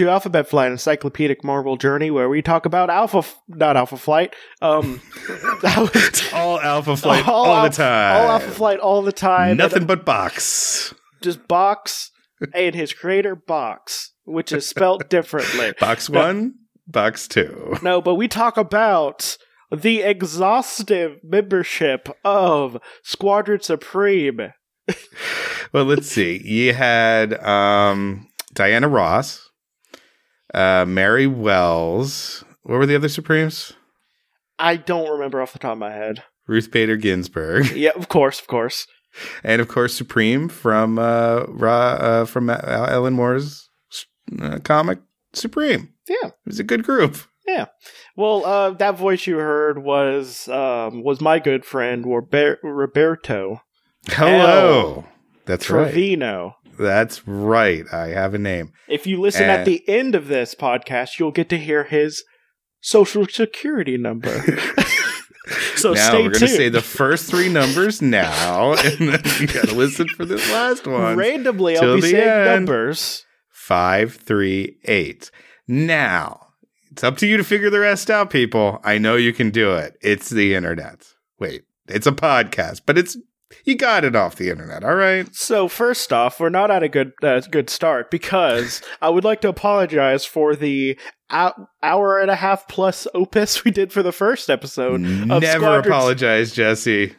to Alphabet Flight Encyclopedic Marvel Journey, where we talk about Alpha, not Alpha Flight. Um, all Alpha Flight all, all the time. All Alpha Flight all the time. Nothing and, but Box. Just Box and his creator Bochs, which is spelled differently. Box one, Box two. No, but we talk about the exhaustive membership of Squadron Supreme. well, let's see. You had um, Diana Ross, uh, Mary Wells. What were the other Supremes? I don't remember off the top of my head. Ruth Bader Ginsburg. yeah, of course, of course. And of course, Supreme from uh, Ra, uh from Alan Moore's uh, comic Supreme. Yeah, it was a good group. Yeah. Well, uh, that voice you heard was um, was my good friend Roberto. Hello. L. That's Trevino. right. That's right. I have a name. If you listen and at the end of this podcast, you'll get to hear his social security number. so now we're going to say the first three numbers now, and then you got to listen for this last one. Randomly, I'll be saying end. numbers. Five, three, eight. Now, it's up to you to figure the rest out, people. I know you can do it. It's the internet. Wait, it's a podcast, but it's you got it off the internet, all right? So first off, we're not at a good uh, good start because I would like to apologize for the hour and a half plus opus we did for the first episode. Of. Never apologize, Jesse.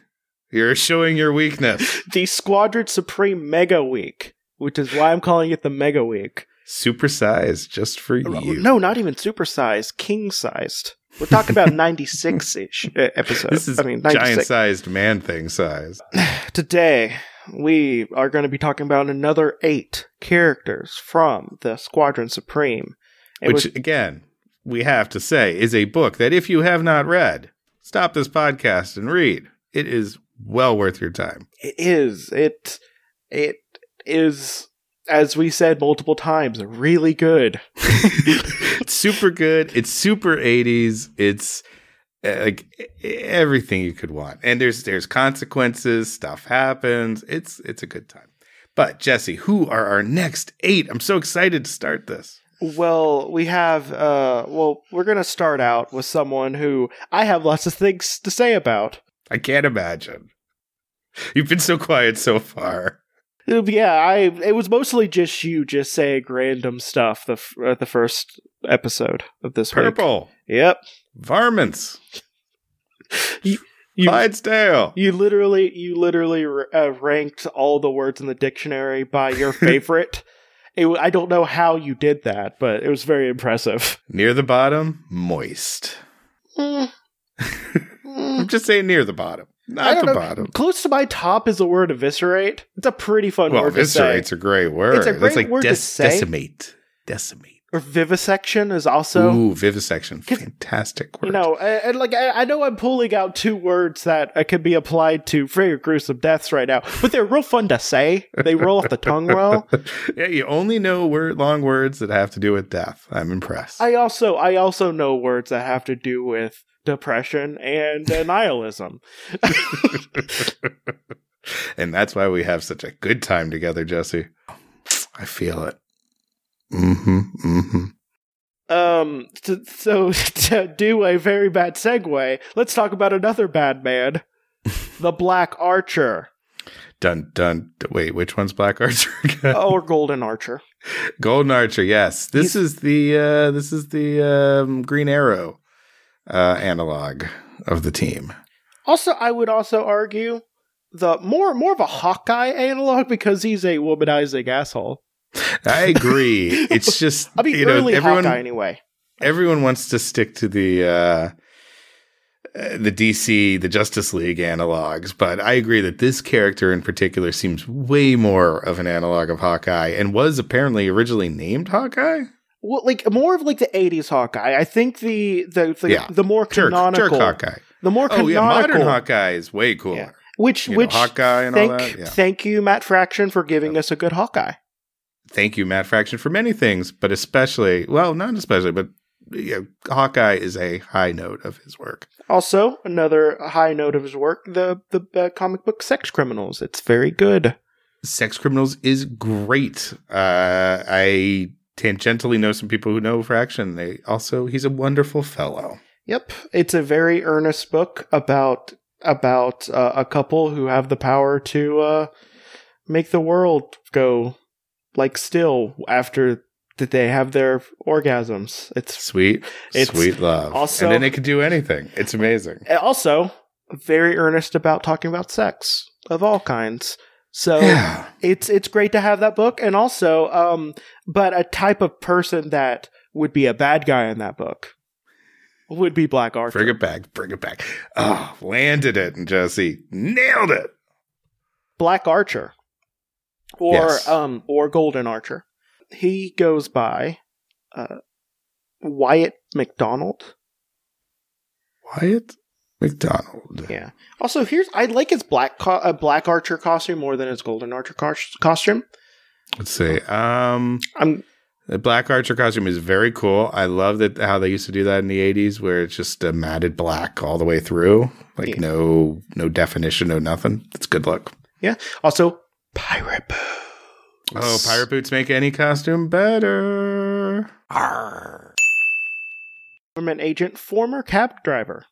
You're showing your weakness. the Squadron Supreme Mega Week, which is why I'm calling it the Mega Week. Supersized just for you. No, not even supersized, king sized. We're talking about 96 ish uh, episodes. This is I mean, giant sized man thing size. Today, we are going to be talking about another eight characters from the Squadron Supreme. It Which, was, again, we have to say is a book that if you have not read, stop this podcast and read. It is well worth your time. It is. It it is as we said multiple times, really good. it's super good. It's super 80s. It's uh, like everything you could want. And there's there's consequences, stuff happens. It's it's a good time. But Jesse, who are our next 8? I'm so excited to start this. Well, we have uh well, we're going to start out with someone who I have lots of things to say about. I can't imagine. You've been so quiet so far. Yeah, I it was mostly just you just saying random stuff the uh, the first episode of this Purple. Week. Yep. Varmints. you, you, Clydesdale. You literally you literally uh, ranked all the words in the dictionary by your favorite. it, I don't know how you did that, but it was very impressive. Near the bottom, moist. Mm. I'm just saying near the bottom. Not the know. bottom. Close to my top is the word eviscerate. It's a pretty fun well, word to say. Eviscerate's a great word. It's a great That's like word des- to say. Decimate. Decimate. Or vivisection is also ooh vivisection, fantastic word. You know, and, and like I, I, know I'm pulling out two words that uh, can be applied to very gruesome deaths right now, but they're real fun to say. They roll off the tongue well. yeah, you only know word long words that have to do with death. I'm impressed. I also I also know words that have to do with depression and nihilism. and that's why we have such a good time together, Jesse. I feel it. Mm-hmm. Mm-hmm. Um. To, so to do a very bad segue, let's talk about another bad man, the Black Archer. Dun dun. Wait, which one's Black Archer again? Oh, or Golden Archer. Golden Archer. Yes, this He's, is the uh, this is the um, Green Arrow uh, analog of the team. Also, I would also argue the more more of a Hawkeye analog because he's a womanizing asshole. I agree. It's just I mean, you know, everyone Hawkeye anyway. Everyone wants to stick to the uh, the DC, the Justice League analogs, but I agree that this character in particular seems way more of an analog of Hawkeye and was apparently originally named Hawkeye well, like more of like the '80s Hawkeye. I think the the the, yeah. the more canonical jerk, jerk Hawkeye. The more canonical, oh, yeah, modern Hawkeye is way cooler. Yeah. Which you which know, Hawkeye and thank, all that. Yeah. Thank you, Matt Fraction, for giving us a good Hawkeye. Thank you, Matt Fraction, for many things, but especially well, not especially, but yeah, Hawkeye is a high note of his work. Also, another high note of his work: the the uh, comic book Sex Criminals. It's very good. Sex Criminals is great. Uh, I tangentially know some people who know Fraction. They also he's a wonderful fellow. Yep, it's a very earnest book about about uh, a couple who have the power to uh, make the world go like still after that they have their orgasms. It's Sweet, It's sweet love. also- and then they could do anything. It's amazing. also very earnest about talking about sex of all kinds. So Yeah. it's it's great to have that book, and also, um, but a type of person that would be a bad guy in that book would be Black Archer. Bring it back. Bring it back. Oh, landed it, and Jesse nailed it. Black Archer, or Yes. um, or Golden Archer. He goes by uh, Wyatt McDonald. Wyatt McDonald. Yeah. Also, here's I like his black co- uh, Black Archer costume more than his Golden Archer cos- costume. Let's see. Um, I'm the Black Archer costume is very cool. I love that how they used to do that in the '80s, where it's just a matted black all the way through, like Yeah. no no definition, no nothing. It's good look. Yeah. Also pirate boots. Oh, pirate boots make any costume better. Arr. government agent, former cab driver.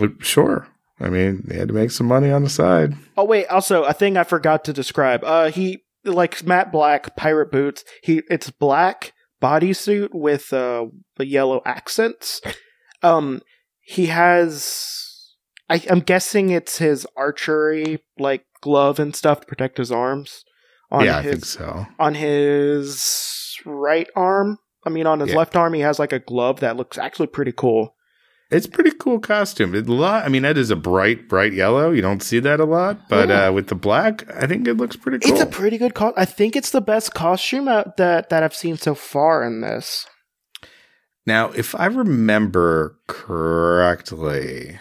Uh, Sure. I mean, they had to make some money on the side. Oh wait, also a thing I forgot to describe. Uh, he like Matt Black pirate boots. He it's black bodysuit with uh yellow accents. Um, he has. I, I'm guessing it's his archery like glove and stuff to protect his arms. On yeah, I his think so. on his right arm. I mean, on his Yeah. left arm, he has like a glove that looks actually pretty cool. It's a pretty cool costume. It, lot, I mean, that is a bright, bright yellow. You don't see that a lot, but Yeah. uh, with the black, I think it looks pretty cool. It's a pretty good co- I think it's the best costume out that that I've seen so far in this. now, if I remember correctly,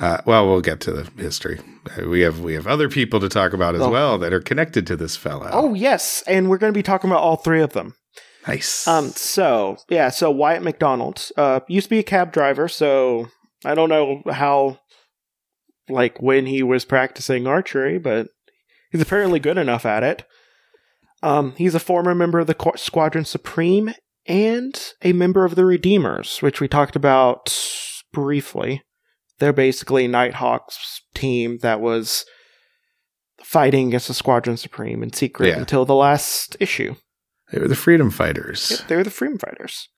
uh, well, we'll get to the history. We have we have other people to talk about as Oh. well that are connected to this fellow. Oh yes, and we're going to be talking about all three of them. Nice. Um, so yeah, so Wyatt McDonald uh, used to be a cab driver, so I don't know how, like when he was practicing archery, but he's apparently good enough at it. Um, he's a former member of the Qu- Squadron Supreme and a member of the Redeemers, which we talked about briefly. They're basically Nighthawk's team that was fighting against the Squadron Supreme in secret Yeah. until the last issue. They were the freedom fighters. Yep, they were the Freedom Fighters.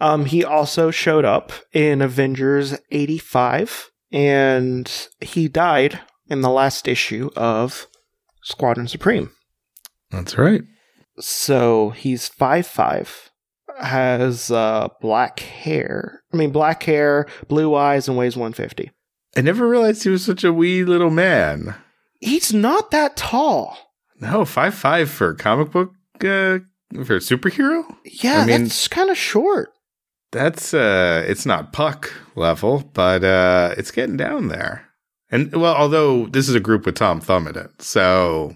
Um, he also showed up in Avengers 85, and he died in the last issue of Squadron Supreme. That's right. So he's five five, has uh, black hair. I mean, black hair, blue eyes, and weighs 150. I never realized he was such a wee little man. He's not that tall. No, five five for a comic book uh, for a superhero. Yeah, I mean- that's kind of short. That's uh it's not puck level, but uh it's getting down there. And well, although this is a group with Tom Thumb in it, so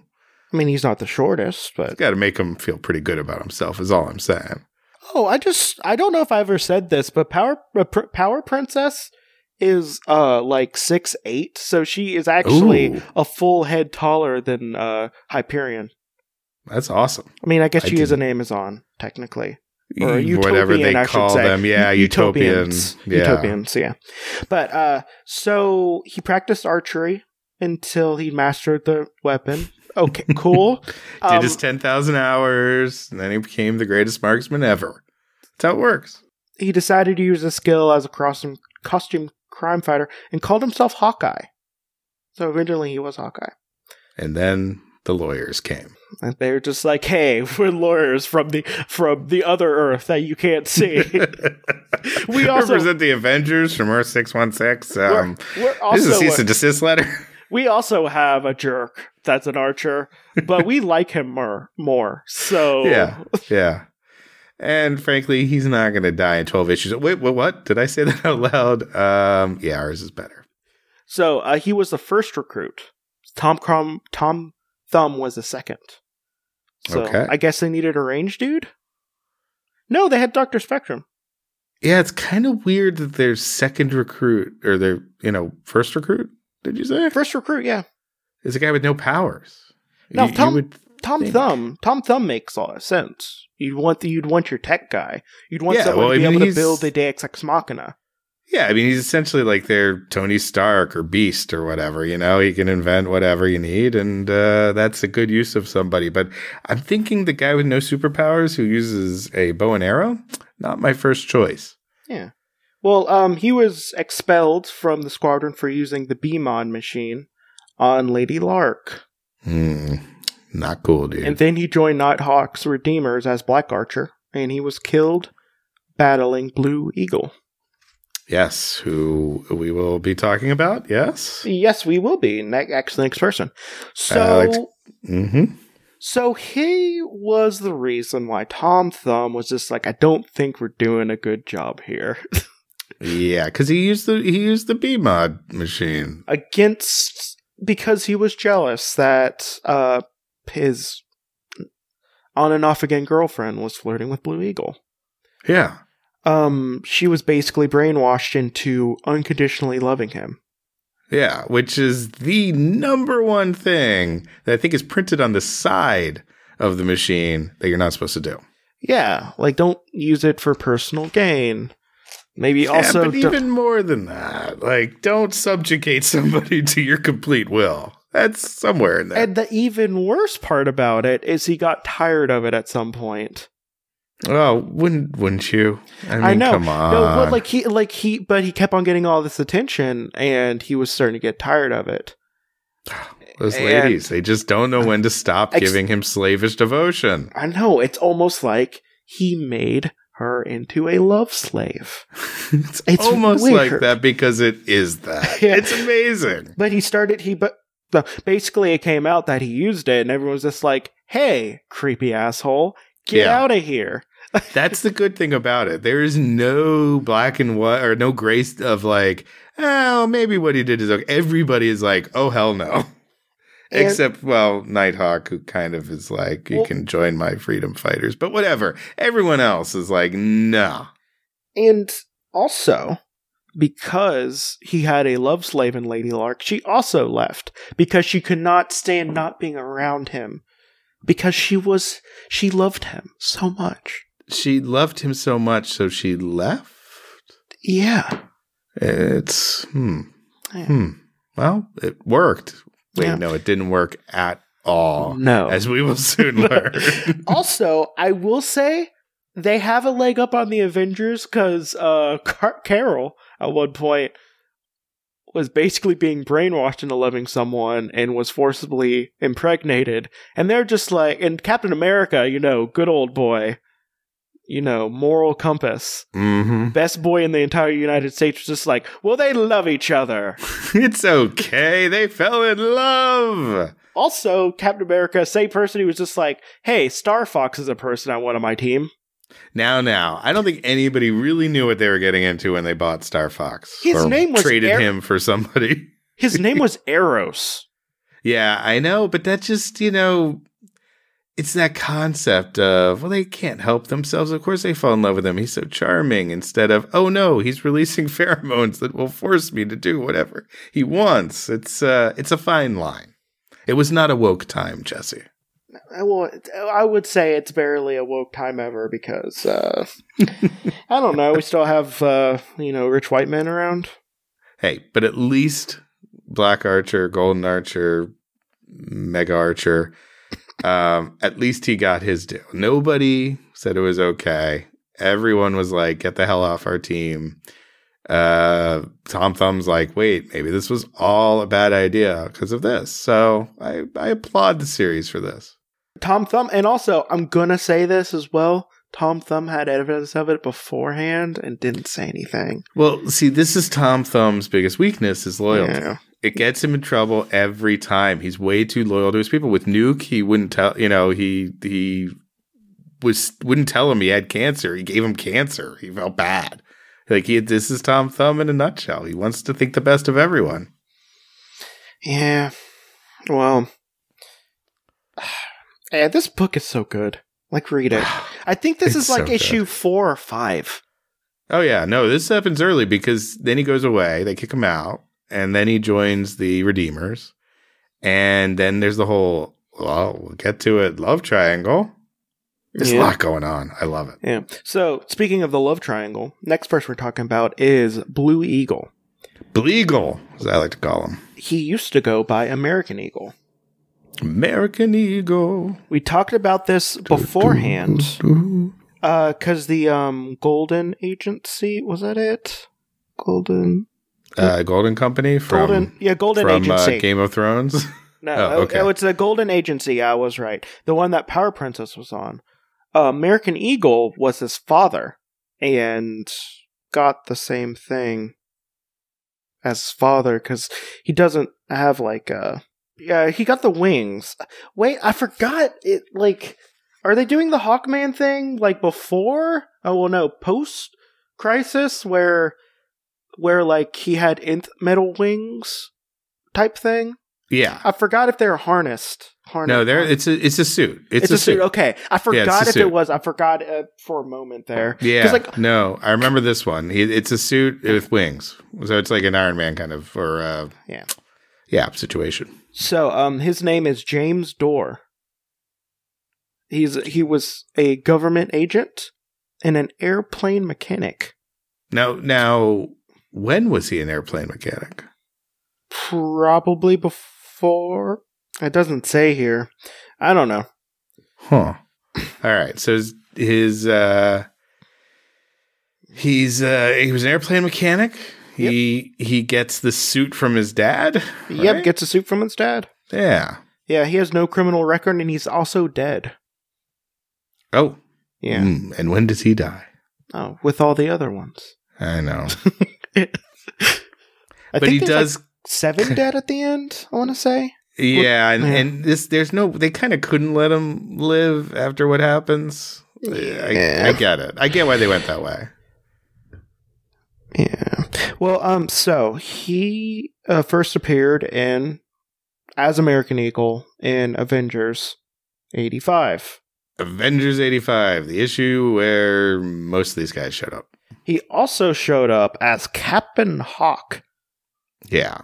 I mean, he's not the shortest, but got to make him feel pretty good about himself. Is all I'm saying. Oh, I just I don't know if I ever said this, but Power uh, Pr- Power Princess is uh like six eight, so she is actually Ooh. a full head taller than uh Hyperion. That's awesome. I mean, I guess I she is an didn't- Amazon technically, or a Whatever they I call them, yeah, U- utopians, yeah. utopians, yeah. But uh, so he practiced archery until he mastered the weapon. Okay, cool. Did Um, his ten thousand hours, and then he became the greatest marksman ever. That's how it works. he decided to use his skill as a costume costume crime fighter and called himself Hawkeye. So originally he was Hawkeye. And then the lawyers came. And they're just like, "Hey, we're lawyers from the from the other Earth that you can't see. We also- represent the Avengers from Earth six one six. Um, we're, we're this is a cease and desist letter. we also have a jerk that's an archer, but we like him more more. So Yeah, yeah. And frankly, he's not going to die in 12 issues. Wait, what, what? Did I say that out loud? Um, yeah, ours is better. So uh, he was the first recruit. Tom Crum, Tom Thumb was the second. So Okay. I guess they needed a range dude. No, they had Doctor Spectrum. Yeah, it's kind of weird that their second recruit or their, you know, first recruit, did you say? First recruit, yeah. Is a guy with no powers. No, You- you Tom- would Tom think. Thumb. Tom Thumb makes a lot of sense. You'd want the, you'd want your tech guy. You'd want Yeah, someone well, to be I mean, able to build a Deus Ex Machina. Yeah, I mean, he's essentially like their Tony Stark or Beast or whatever. You know, he can invent whatever you need, and uh, that's a good use of somebody. But I'm thinking the guy with no superpowers who uses a bow and arrow, not my first choice. Yeah. Well, um, he was expelled from the squadron for using the B mod machine on Lady Lark, Hmm, not cool, dude. and then he joined Nighthawk's Redeemers as Black Archer, and he was killed battling Blue Eagle. Yes, who we will be talking about. Yes. Yes, we will be. Next, next person. So, Alex- Mm-hmm. so he was the reason why Tom Thumb was just like, I don't think we're doing a good job here Yeah, because he used the he used the B mod machine. against because he was jealous that uh his on and off again girlfriend was flirting with Blue Eagle. Yeah. Um, she was basically brainwashed into unconditionally loving him. Yeah, which is the number one thing that I think is printed on the side of the machine that you're not supposed to do. Yeah, like don't use it for personal gain. Maybe also yeah, but even more than that, like don't subjugate somebody to your complete will. That's somewhere in there. And the even worse part about it is he got tired of it at some point. Oh, wouldn't wouldn't you? I mean, I know. come on. No, but like he like he but he kept on getting all this attention and he was starting to get tired of it. those and- ladies, they just don't know when to stop Ex- giving him slavish devotion. I know, it's almost like he made her into a love slave. it's, It's almost weird. like that because it is that. Yeah. It's amazing. But he started he but basically it came out that he used it and everyone was just like, "Hey, creepy asshole, get Yeah. out of here." That's the good thing about it. There is no black and white or no grace of like, oh, maybe what he did is okay. Everybody is like, oh, hell no. And- Except, well, Nighthawk, who kind of is like, you Well- can join my freedom fighters, but whatever. Everyone else is like, no. And also, because he had a love slave in Lady Lark, she also left because she could not stand not being around him because she was she loved him so much. She loved him so much, so she left. Yeah. It's, hmm, Yeah. hmm. Well, it worked. Wait, Yeah. no, it didn't work at all, No. as we will soon learn. also, I will say they have a leg up on the Avengers because uh, Car- Carol at one point was basically being brainwashed into loving someone and was forcibly impregnated, and they're just like, and Captain America, you know, good old boy, you know, moral compass, hmm best boy in the entire United States, was just like, well, they love each other. It's okay. They fell in love. Also, Captain America, same person who was just like, hey, Star Fox is a person I want on my team. Now, now, I don't think anybody really knew what they were getting into when they bought Star Fox. His or name was traded Air- him for somebody. His name was Eros. yeah, I know, but that just you know, it's that concept of well, they can't help themselves. Of course, they fall in love with him. He's so charming. Instead of oh no, he's releasing pheromones that will force me to do whatever he wants. It's uh, it's a fine line. It was not a woke time, Jesse. I will- I would say it's barely a woke time ever because uh, I don't know. We still have uh, you know rich white men around. Hey, but at least Black Archer, Golden Archer, Mega Archer, um, at least he got his due. Nobody said it was okay. Everyone was like, get the hell off our team. Uh, Tom Thumb's like, wait, maybe this was all a bad idea because of this. So I, I applaud the series for this. Tom Thumb, and also I'm gonna say this as well. Tom Thumb had evidence of it beforehand and didn't say anything. Well, see, this is Tom Thumb's biggest weakness is loyalty. Yeah. It gets him in trouble every time. He's way too loyal to his people. With Nuke, he wouldn't tell. You know, he he was wouldn't tell him he had cancer. He gave him cancer. He felt bad. Like he, this is Tom Thumb in a nutshell. He wants to think the best of everyone. Yeah. Well. Yeah, this book is so good. Like, read it. I think this It's is like so issue four or five. Oh yeah, no, this happens early because then he goes away. They kick him out, and then he joins the Redeemers, and then there's the whole well, we'll get to it. Love triangle. There's a lot going on. I love it. Yeah. So speaking of the love triangle, next person we're talking about is Blue Eagle. Bleagle, as I like to call him. He used to go by American Eagle. American Eagle. We talked about this beforehand because the um, Golden Agency was that it? Golden, Uh, Golden Company from Golden, yeah, Golden from uh, Agency. Game of Thrones. no, oh, oh, okay. oh, it's the Golden Agency. I was right. The one that Power Princess was on. Uh, American Eagle was his father, and got the same thing as his father because he doesn't have like uh yeah he got the wings. Wait, I forgot it. Like, are they doing the Hawkman thing like before? Oh well, no, post Crisis where where like he had nth metal wings type thing. yeah. I forgot if they're harnessed. Harnessed. No, there. It's a it's a suit. It's, It's, a, suit. Okay, I forgot a if suit. it was. I forgot uh, for a moment there. Yeah. like no, I remember this one. He, it's a suit with wings, so it's like an Iron Man kind of or uh, Yeah. yeah situation. so, um, his name is James Dore. He's he was a government agent and an airplane mechanic. Now, now, when was he an airplane mechanic? Probably before. It doesn't say here. I don't know. Huh. All right. So his, his uh he's uh he was an airplane mechanic. He he gets the suit from his dad. Yep, gets a suit from his dad. yeah. Yeah, he has no criminal record and he's also dead. Oh. Yeah. Mm, and when does he die? Oh, with all the other ones. I know. I but he there's, like, does seven dead at the end. I want to say. Yeah, and, and this there's no they kind of couldn't let him live after what happens. I, Yeah. I get it. I get why they went that way. Yeah. Well, um, so he uh, first appeared in as American Eagle in Avengers eighty five. Avengers 85, the issue where most of these guys showed up. He also showed up as Captain Hawk. Yeah.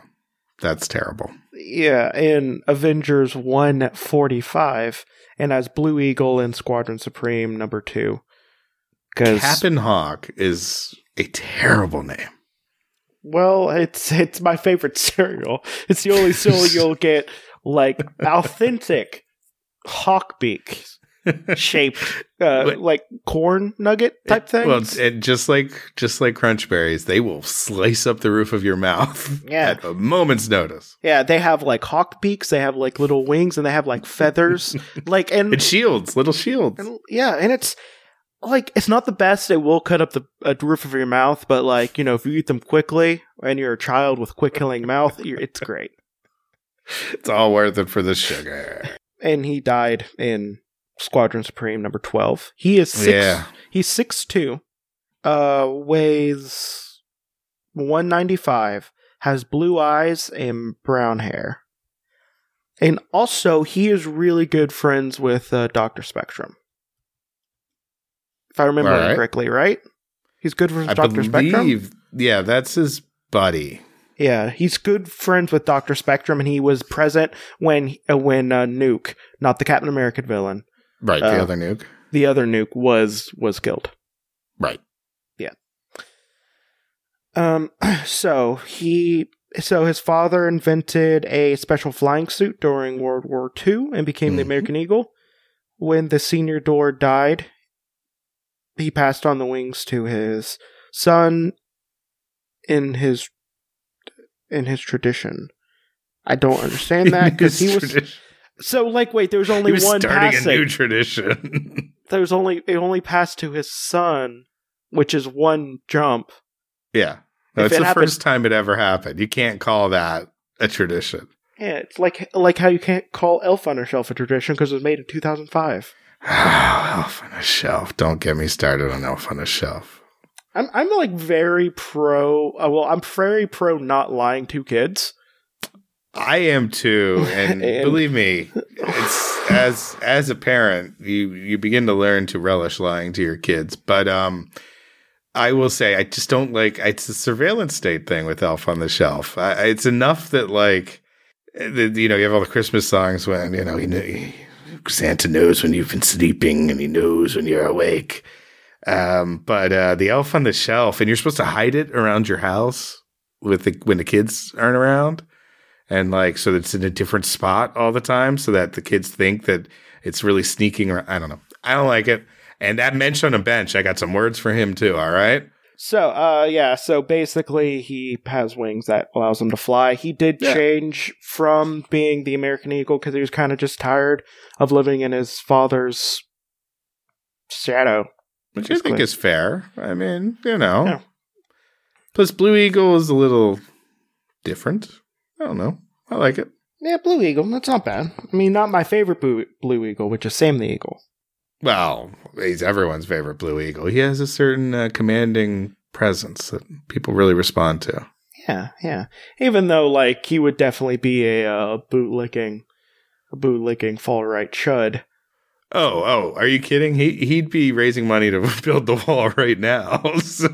That's terrible. Yeah, in Avengers one forty five, and as Blue Eagle in Squadron Supreme number two. Because Captain Hawk is a terrible name. Well, it's it's my favorite cereal. It's the only cereal you'll get like authentic hawk beak shaped uh, Wait. like corn nugget type things. Well, and just like just like crunch berries, they will slice up the roof of your mouth Yeah. at a moment's notice. yeah, they have like hawk beaks, they have like little wings and they have like feathers. like and, And shields, little shields. and yeah, and it's like it's not the best. It will cut up the uh, roof of your mouth, but like, you know, if you eat them quickly and you're a child with quick killing mouth, you're, it's great. It's all worth it for the sugar. and he died in Squadron Supreme number twelve. He is six. Yeah. He's six two, uh, weighs one ninety five, has blue eyes and brown hair, and also he is really good friends with uh, Doctor Spectrum. If I remember right. correctly, right? He's good with I Doctor Spectrum. yeah, that's his buddy. Yeah, he's good friends with Doctor Spectrum, and he was present when uh, when uh, Nuke, not the Captain America villain, Right, the Uh, other nuke. the other Nuke was was killed. Right. Yeah. Um, so he, so his father invented a special flying suit during World War II and became the Mhm. American Eagle. When the senior Dore died, he passed on the wings to his son in his in his tradition. I don't understand that because he was Tradition. So like. Wait, there was only was one starting passing. a new tradition. there was only it only passed to his son, which is one jump. yeah. No, it the happened- first time it ever happened. You can't call that a tradition. Yeah, it's like like how you can't call Elf on a Shelf a tradition because it was made in 2005. Elf on a shelf. Don't get me started on Elf on a shelf. I'm I'm like very pro. Uh, well, I'm very pro not lying to kids. I am too, and, And- believe me, it's as as a parent, you you begin to learn to relish lying to your kids. But um, I will say, I just don't like it's a surveillance state thing with Elf on the Shelf. I, it's enough that like the, you know, you have all the Christmas songs when you know, you know, Santa knows when you've been sleeping and he knows when you're awake. Um, but uh, the elf on the shelf, and you're supposed to hide it around your house with the when the kids aren't around, and like so that it's in a different spot all the time, so that the kids think that it's really sneaking. Around. I don't know. I don't like it. And that mensch on a bench, I got some words for him too. All right. So, uh, yeah, so basically he has wings that allows him to fly. He did Yeah. change from being the American Eagle because he was kind of just tired of living in his father's shadow. Which I think is fair. I mean, you know. Yeah. Plus, Blue Eagle is a little different. I don't know. I like it. Yeah, Blue Eagle, that's not bad. I mean, not my favorite Blue, Blue Eagle, which is Sam the Eagle. Well, he's everyone's favorite Blue Eagle. He has a certain uh, commanding presence that people really respond to. Yeah, yeah. Even though, like, he would definitely be a uh, bootlicking, a bootlicking fall right chud. Oh, oh, are you kidding? He he'd be raising money to build the wall right now. So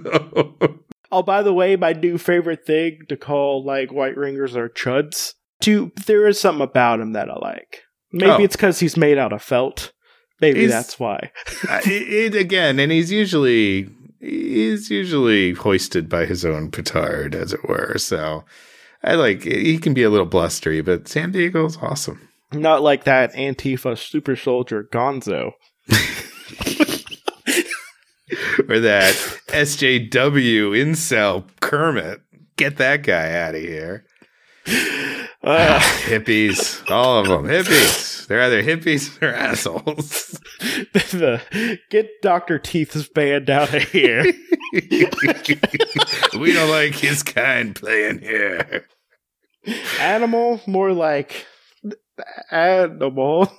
Oh, by the way, my new favorite thing to call like white ringers are chuds. To there is something about him that I like. Maybe Oh. it's because he's made out of felt. Maybe He's- that's why. It, it again, and he's usually he's usually hoisted by his own petard, as it were. So I like he can be a little blustery, but Sam the Eagle's awesome. Not like that Antifa super soldier Gonzo. or that SJW incel Kermit. Get that guy out of here. Uh, hippies, all of them, hippies. They're either hippies or assholes. the, get Doctor Teeth's band out of here. we don't like his kind playing here. Animal, more like animal.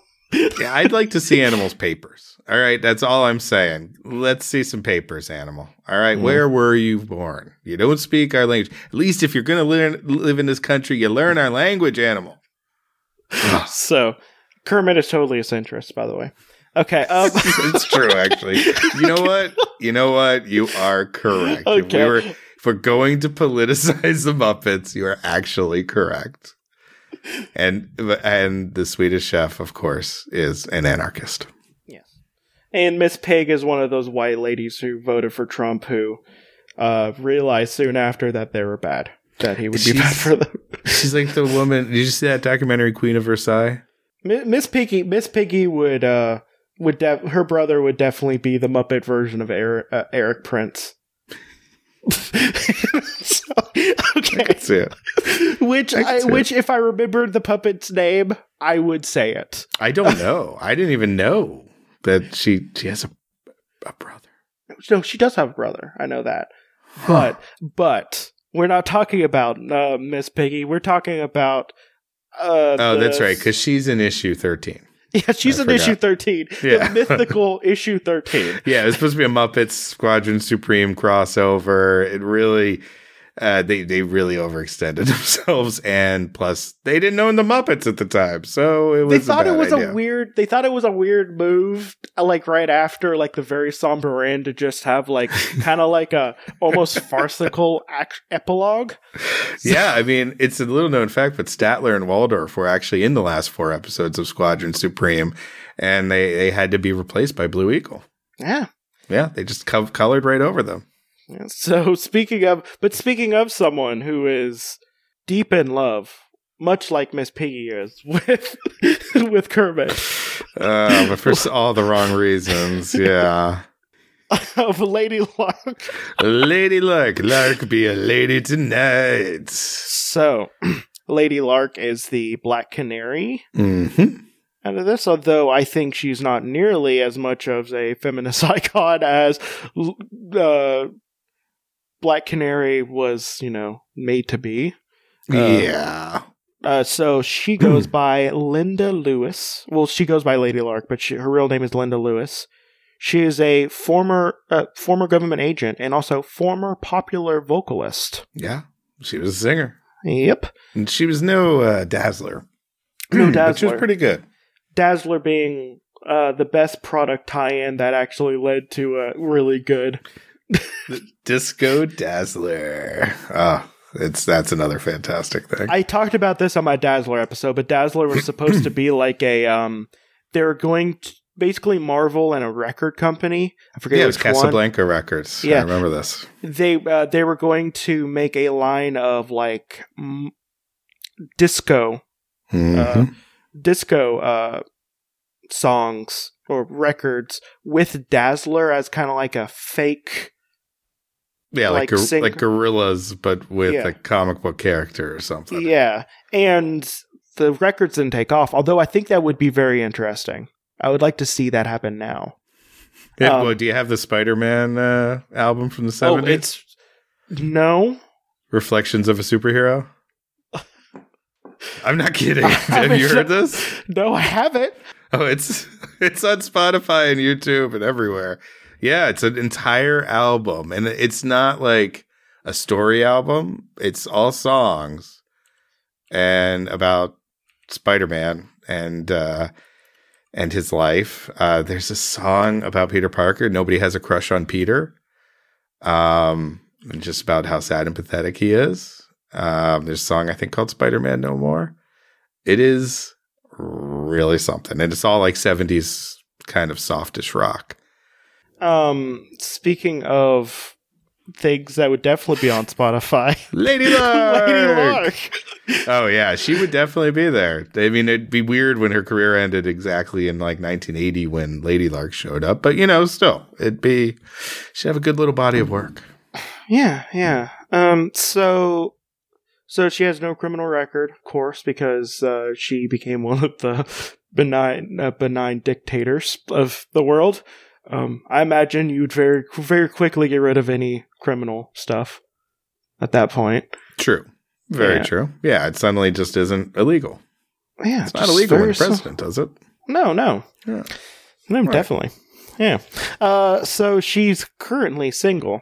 Yeah, I'd like to see animals' papers. All right, that's all I'm saying. Let's see some papers, animal. All right, Mhm. where were you born? You don't speak our language. At least if you're going to learn live in this country, you learn our language, animal. So Kermit is totally a centrist, by the way. Okay. Um, it's true, actually. You know what? You know what? You are correct. If, we were if we're going to politicize the Muppets, you are actually correct. And and the Swedish chef, of course, is an anarchist. And Miss Pig is one of those white ladies who voted for Trump who uh, realized soon after that they were bad. That he would be bad for them. She's like the woman. Did you see that documentary, Queen of Versailles? Miss Piggy Miss Piggy would uh would def- her brother would definitely be the Muppet version of Erik, uh, Erik Prince. so, okay. See it. Which I can I, see it. which if I remembered the puppet's name, I would say it. I don't know. I didn't even know that she she has a a brother. No, she does have a brother. I know that. But but we're not talking about uh, Miss Piggy. We're talking about. Uh, oh, the- that's right, because she's in issue thirteen. yeah, she's I in issue thirteen, Yeah. the mythical issue thirteen. Yeah, it's supposed to be a Muppets Squadron Supreme crossover. It really, uh, they they really overextended themselves, and plus they didn't own the Muppets at the time, so it was. They thought a it was idea. a weird. They thought it was a weird move, uh, like right after like the very somber end, to just have like kind of like a almost farcical act- epilogue. Yeah, I mean, it's a little known fact, but Statler and Waldorf were actually in the last four episodes of Squadron Supreme, and they they had to be replaced by Blue Eagle. Yeah. Yeah, they just co- colored right over them. So speaking of, but speaking of someone who is deep in love, much like Miss Piggy is with with Kermit, Uh, but for all the wrong reasons. Yeah. of Lady Lark. Lady Lark, Lark be a lady tonight. So, Lady Lark is the Black Canary Mm-hmm. out of this, although I think she's not nearly as much of a feminist icon as uh, Black Canary was, you know, made to be. Uh, yeah. Uh, so she goes by Linda Lewis. Well, she goes by Lady Lark, but she, her real name is Linda Lewis. She is a former uh, former government agent and also former popular vocalist. Yeah. She was a singer. Yep, And she was no uh, dazzler. No But she was pretty good. Dazzler being uh, the best product tie-in that actually led to a really good. Disco Dazzler. Oh, it's that's another fantastic thing. I talked about this on my Dazzler episode, but Dazzler was supposed to be like a um they're going to basically Marvel and a record company. I forget yeah, it was which one. Casablanca Records. Yeah. I remember this. They uh, they were going to make a line of like m- disco Mhm. disco uh songs or records with Dazzler as kind of like a fake yeah, like like gor- like Gorillaz, but with Yeah. a comic book character or something. Yeah. And the records didn't take off, although I think that would be very interesting. I would like to see that happen now. Yeah, Um, well, do you have the Spider-Man uh, album from the Oh, seventies? it's no. Reflections of a Superhero. I'm not kidding. Have you heard this? No, I haven't. Oh, it's it's on Spotify and YouTube and everywhere. Yeah, it's an entire album, and it's not like a story album. It's all songs and about Spider-Man and uh, and his life. Uh, there's a song about Peter Parker. Nobody has a crush on Peter. Um, and just about how sad and pathetic he is. Um, there's a song I think called Spider-Man No More. It is really something. And it's all like 70s kind of softish rock. Um, speaking of things that would definitely be on Spotify, Lady Lark! Lady Lark. Oh, yeah. She would definitely be there. I mean, it'd be weird when her career ended exactly in like 1980 when Lady Lark showed up. But, you know, still, it'd be, she'd have a good little body of work. Yeah, yeah. Um, so, so she has no criminal record, of course, because uh, she became one of the benign, uh, benign dictators of the world. Um, I imagine you'd very, very quickly get rid of any criminal stuff at that point. True. Very Yeah. true. Yeah, it suddenly just isn't illegal. Yeah, It's not illegal when the president does it. No, no, Yeah. no, Right. definitely. Yeah. Uh, so she's currently single.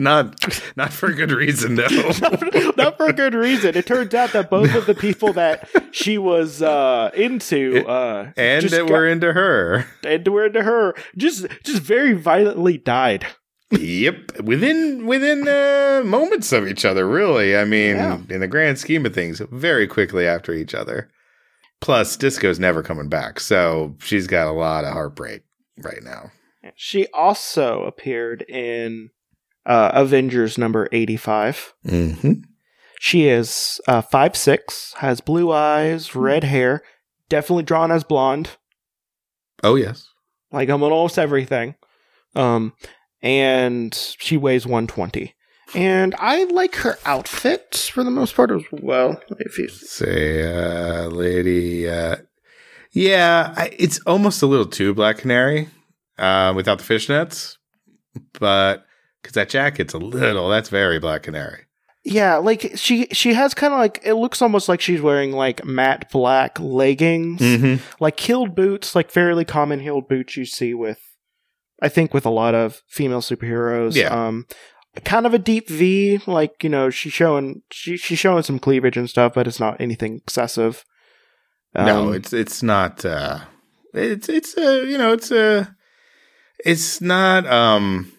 Not not for a good reason, no. Not for a good reason. It turns out that both of the people that she was uh, into uh, and that got- we're into her. and were into her just just very violently died. Yep, within within uh, moments of each other, really. I mean, Yeah. in the grand scheme of things, very quickly after each other. Plus, Disco's never coming back, so she's got a lot of heartbreak right now. She also appeared in uh, Avengers number eighty-five. Mm-hmm. She is uh, five six, has blue eyes, red hair, definitely drawn as blonde, Oh yes, like I'm on almost everything. Um, and she weighs one twenty. And I like her outfit for the most part as well. If you say, uh, lady. Uh, yeah, I, it's almost a little too Black Canary uh, without the fishnets, but because that jacket's a little, that's very Black Canary. Yeah, like she she has kind of like it looks almost like she's wearing like matte black leggings, Mm-hmm. like heeled boots, like fairly common heeled boots you see with I think with a lot of female superheroes. Yeah. Um kind of a deep V, like, you know, she's showing she she's showing some cleavage and stuff, but it's not anything excessive. no, Um, it's it's not. Uh, it's it's uh, you know it's uh, it's not. Um,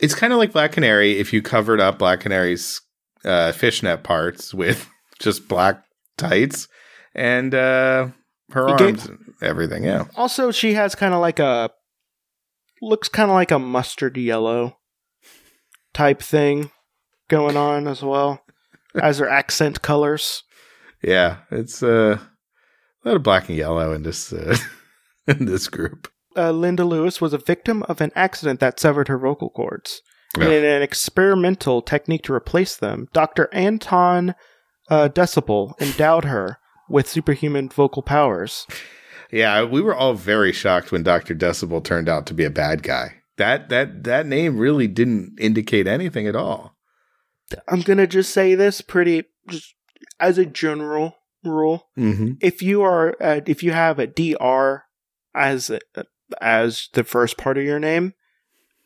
it's kind of like Black Canary if you covered up Black Canary's uh, fishnet parts with just black tights and uh, her arms, gave- and everything. Yeah, also she has kind of like a looks kind of like a mustard yellow type thing going on as well as her accent colors. yeah. It's uh, a lot of black and yellow in this uh, in this group. Uh, Linda Lewis was a victim of an accident that severed her vocal cords. Yeah. And in an experimental technique to replace them, Dr. Anton uh, Decibel endowed her with superhuman vocal powers. Yeah, we were all very shocked when Doctor Decibel turned out to be a bad guy. That that that name really didn't indicate anything at all. I'm gonna just say this pretty, just as a general rule. Mm-hmm. If you are, uh, if you have a DR as as the first part of your name,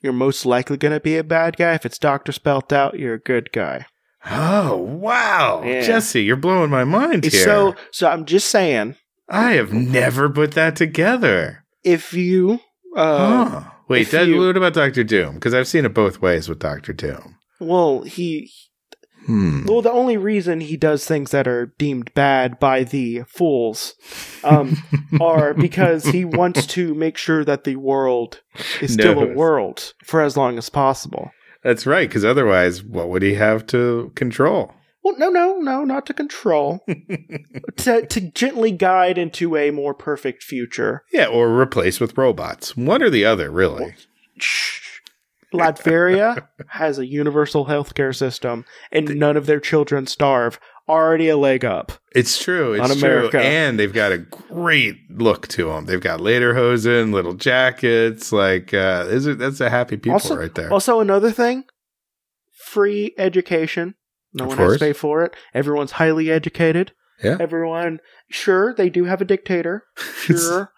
you're most likely gonna be a bad guy. If it's Doctor spelt out, you're a good guy. Oh wow, Yeah. Jesse, you're blowing my mind here. So, so I'm just saying. I have never put that together. if you uh Huh. Wait, you- what about Doctor Doom? Because I've seen it both ways with Doctor Doom. well, he Hmm. well the only reason he does things that are deemed bad by the fools um, are because he wants to make sure that the world is still a world for as long as possible. That's right. Because otherwise, what would he have to control? Well, no, no, no, not to control, to to gently guide into a more perfect future. Yeah, or replace with robots. One or the other, really. Shh. Latveria has a universal healthcare system, and none of their children starve. Already a leg up. It's true. It's On true. America. And they've got a great look to them. They've got lederhosen, little jackets. Like, uh, is it, that's a happy people Also- right there. Also, another thing: free education. No Of one has to pay for it. Everyone's highly educated. Yeah. Everyone, sure, they do have a dictator. Sure,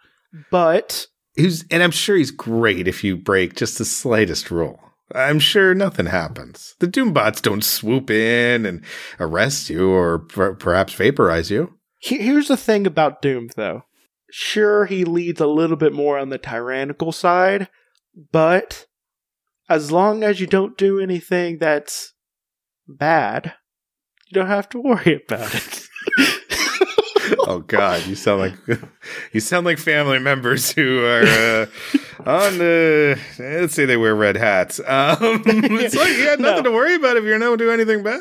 but He's, and I'm sure he's great if you break just the slightest rule. I'm sure nothing happens. The Doombots don't swoop in and arrest you or per- perhaps vaporize you. here's the thing about Doom, though. Sure, he leads a little bit more on the tyrannical side, but as long as you don't do anything that's bad, you don't have to worry about it. Oh God, you sound like you sound like family members who are uh, on the. Let's say they wear red hats. Um, it's like you got nothing No. to worry about if you're not do anything bad.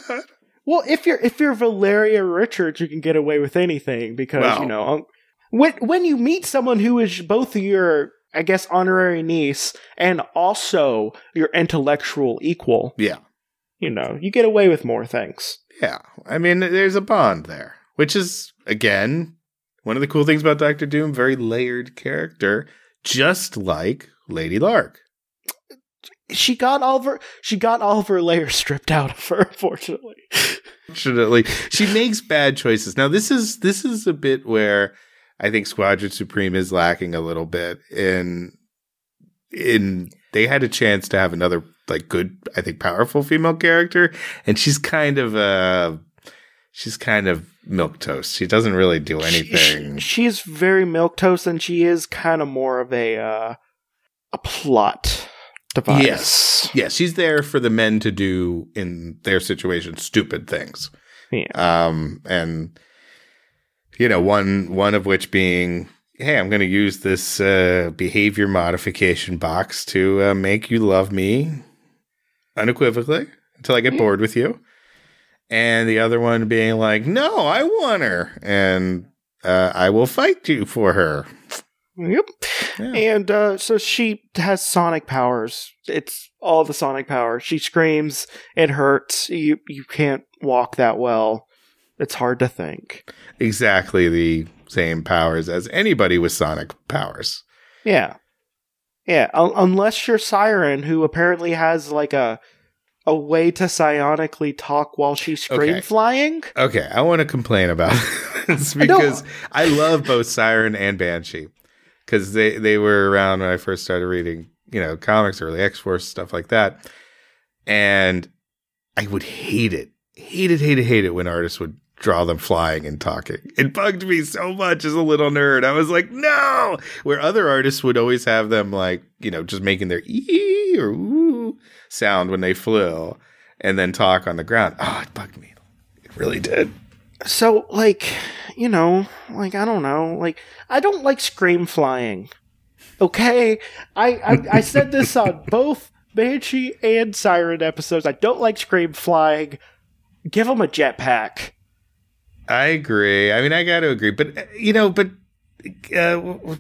Well, if you're if you're Valeria Richards, you can get away with anything because Well. you know um, when when you meet someone who is both your I guess honorary niece and also your intellectual equal, Yeah, you know, you get away with more things. yeah. I mean, there's a bond there, which is again one of the cool things about Doctor Doom. Very layered character, just like Lady Lark. She got all of her she got all of her layers stripped out of her, unfortunately. Fortunately, she makes bad choices. Now, this is this is a bit where I think Squadron Supreme is lacking a little bit in in they had a chance to have another like good, I think powerful female character, and she's kind of uh she's kind of milk toast. She doesn't really do anything. She, she's very milk toast, and she is kind of more of a uh, a plot device. Yes. yeah, she's there for the men to do in their situation stupid things. Yeah. Um, and you know, one one of which being, hey, I'm going to use this uh, behavior modification box to uh, make you love me unequivocally until I get Yeah. bored with you. And the other one being like, no, I want her, and uh, I will fight you for her. Yep. Yeah. And uh, so she has sonic powers. It's all the sonic powers. She screams. It hurts. You you can't walk that well. It's hard to think. Exactly the same powers as anybody with sonic powers. Yeah. Yeah. Un- unless you're Siren, who apparently has like a a way to psionically talk while she's scream Okay. flying. Okay, I want to complain about this I because I, love both Siren and Banshee because they they were around when I first started reading, you know, comics, early X Force stuff like that, and I would hate it, hate it, hate it, hate it when artists would draw them flying and talking. It bugged me so much as a little nerd. I was like, no. Where other artists would always have them like, you know, just making their ee or ooh sound when they flew, and then talk on the ground. Oh, it bugged me. It really did. So, like, you know, like I don't know, like I don't like scream flying. Okay, I I, I said this on both Banshee and Siren episodes. I don't like scream flying. Give them a jetpack. I agree. I mean, I got to agree, but uh, you know, but uh,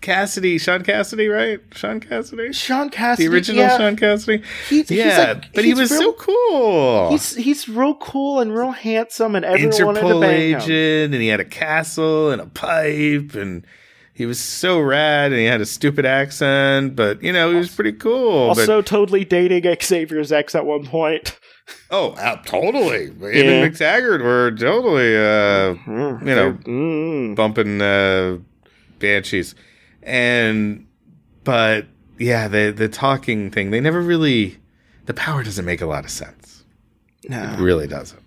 Cassidy, Sean Cassidy, right? Sean Cassidy, Sean Cassidy, the original yeah, Sean Cassidy. he- he's yeah, like- but he was real- so cool. He's he's real cool and real handsome, and everyone wanted to Interpol bang him. agent, and he had a castle and a pipe, and he was so rad, and he had a stupid accent, but you know, he was pretty cool. but Also, totally dating Xavier's ex at one point. Oh, uh, totally. Yeah. and McTaggart were totally. Uh, Mm, You know, mm. bumping uh, banshees, and but yeah, the the talking thing they never really. The power doesn't make a lot of sense. no. It really doesn't.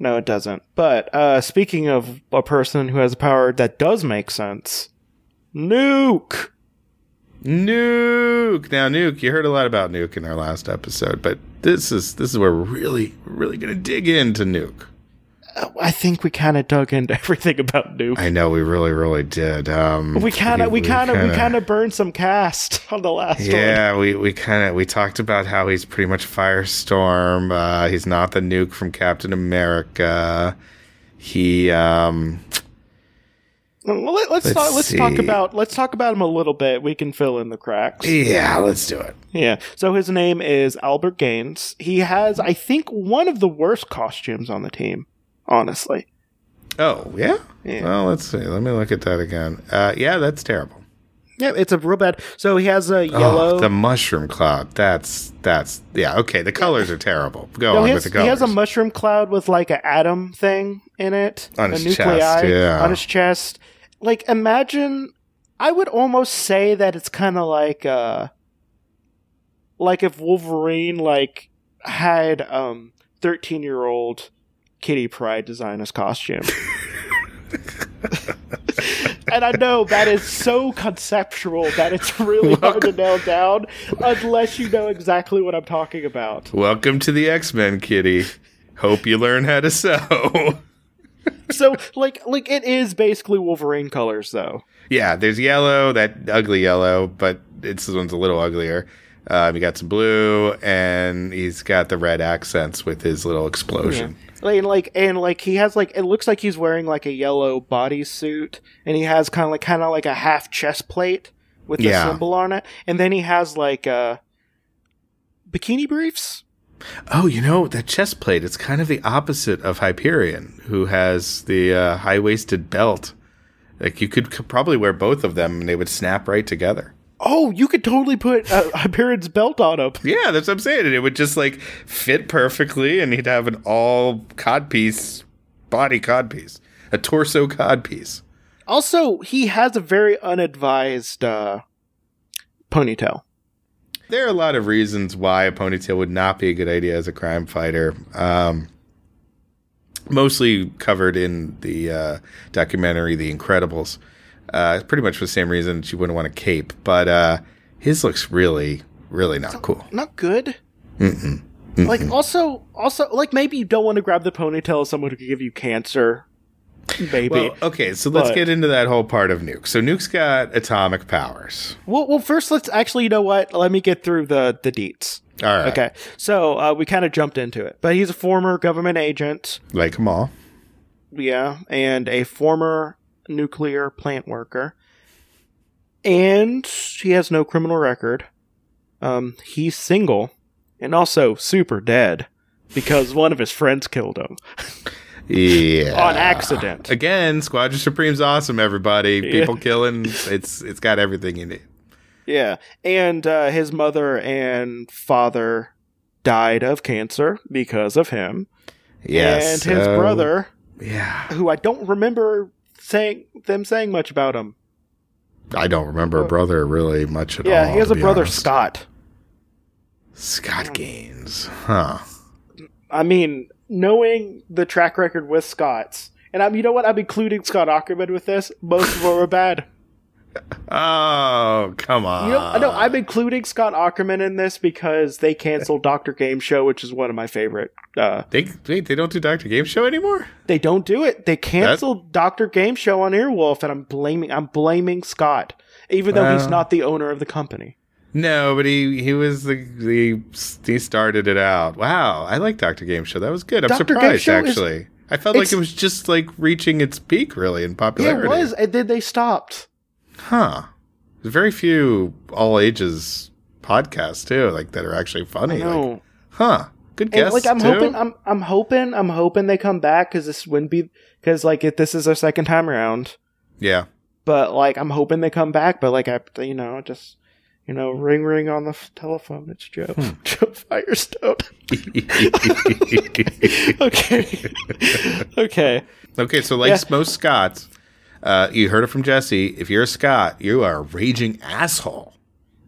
No, it doesn't. But uh, speaking of a person who has a power that does make sense, Nuke. Nuke. Now, Nuke. You heard a lot about Nuke in our last episode, but this is this is where we're really really gonna dig into Nuke. Uh, I think we kind of dug into everything about Nuke. I know we really really did. Um, we kind of we kind of we kind of burned some cast on the last yeah, one. we we kind of we talked about how he's pretty much Firestorm. Uh, he's not the Nuke from Captain America. He um well, let, us Let's talk, let's talk about let's talk about him a little bit. We can fill in the cracks. yeah, let's do it. Yeah. So his name is Albert Gaines. He has, I think, one of the worst costumes on the team. Honestly. Oh yeah. Yeah. Well, let's see. Let me look at that again. Uh, yeah, that's terrible. Yeah, it's a real bad. So he has a yellow. Oh, the mushroom cloud. That's that's yeah. Okay, the colors are terrible. Go No, on he, with the the he has a mushroom cloud with like an atom thing in it, On his nuclei chest, yeah. on his chest. Like, imagine. I would almost say that it's kind of like, uh, like if Wolverine like had um thirteen year old Kitty Pryde design his costume. and I know that is so conceptual that it's really hard to nail down unless you know exactly what I'm talking about. Welcome to the X Men, Kitty. Hope you learn how to sew. so like like it is basically Wolverine colors though. yeah, there's yellow, that ugly yellow, but it's this one's a little uglier. Um, he got some blue, and he's got the red accents with his little explosion. Like, and like and like he has like it looks like he's wearing like a yellow bodysuit and he has kind of like kind of like a half chest plate with the Yeah. symbol on it and then he has like uh bikini briefs. Oh, you know that chest plate. It's kind of the opposite of Hyperion, who has the uh, high waisted belt. Like you could c- probably wear both of them, and they would snap right together. Oh, you could totally put uh, Hyperion's belt on him. Yeah, that's what I'm saying. It would just like fit perfectly, and he'd have an all codpiece body codpiece, a torso codpiece. Also, he has a very unadvised uh ponytail. There are a lot of reasons why a ponytail would not be a good idea as a crime fighter. Um, mostly covered in the uh, documentary The Incredibles. Uh, pretty much for the same reason that you wouldn't want a cape, but uh, his looks really, really not cool. Not good. Mm-mm. Like also also like maybe you don't want to grab the ponytail of someone who could give you cancer. Maybe. Well, okay, so let's But- get into that whole part of Nuke. So Nuke's got atomic powers. Well, well, first let's actually, you know what? Let me get through the the deets. All right. Okay, so uh, we kind of jumped into it, but he's a former government agent, Like them all. yeah, and a former nuclear plant worker, and he has no criminal record. Um, he's single, and also super dead because one of his friends killed him Yeah. on accident. Again, Squadron Supreme's awesome, everybody. Yeah. People killing. It's it's got everything in it. Yeah, and uh, his mother and father died of cancer because of him. Yes. and his so- brother, Yeah. who I don't remember saying them saying much about him. I don't remember a brother really much at all. yeah, he has a brother, honest. Scott. Scott Gaines. Huh. I mean, knowing the track record with Scott's, and I'm, you know what? I'm including Scott Aukerman with this. Most of them are bad. Oh, come on. You know, know I'm including Scott Aukerman in this because they canceled Doctor Game Show, which is one of my favorite. Uh, They wait, they don't do Doctor Game Show anymore? they don't do it. They canceled Doctor Game Show on Earwolf, and I'm blaming I'm blaming Scott, even though he's not the owner of the company. No, but he he was the the he started it out. Wow, I like Doctor Game Show. That was good. I'm Dr. Surprised Show is- actually. I felt like it was just like reaching its peak really in Yeah, popularity. it was, and then they stopped. Huh. There's very few all ages podcasts too, like that are actually funny. Like, huh. Good guess. like I'm too. hoping, I'm I'm hoping, I'm hoping they come back because this wouldn't be because like if this is their second time around. Yeah. But like I'm hoping they come back. But like I, you know, just you know, ring ring on the f- telephone. It's Joe, Hmm. Jo Firestone. okay, okay. okay, so like Yeah. most Scots, uh, you heard it from Jesse. If you're a Scot, you are a raging asshole.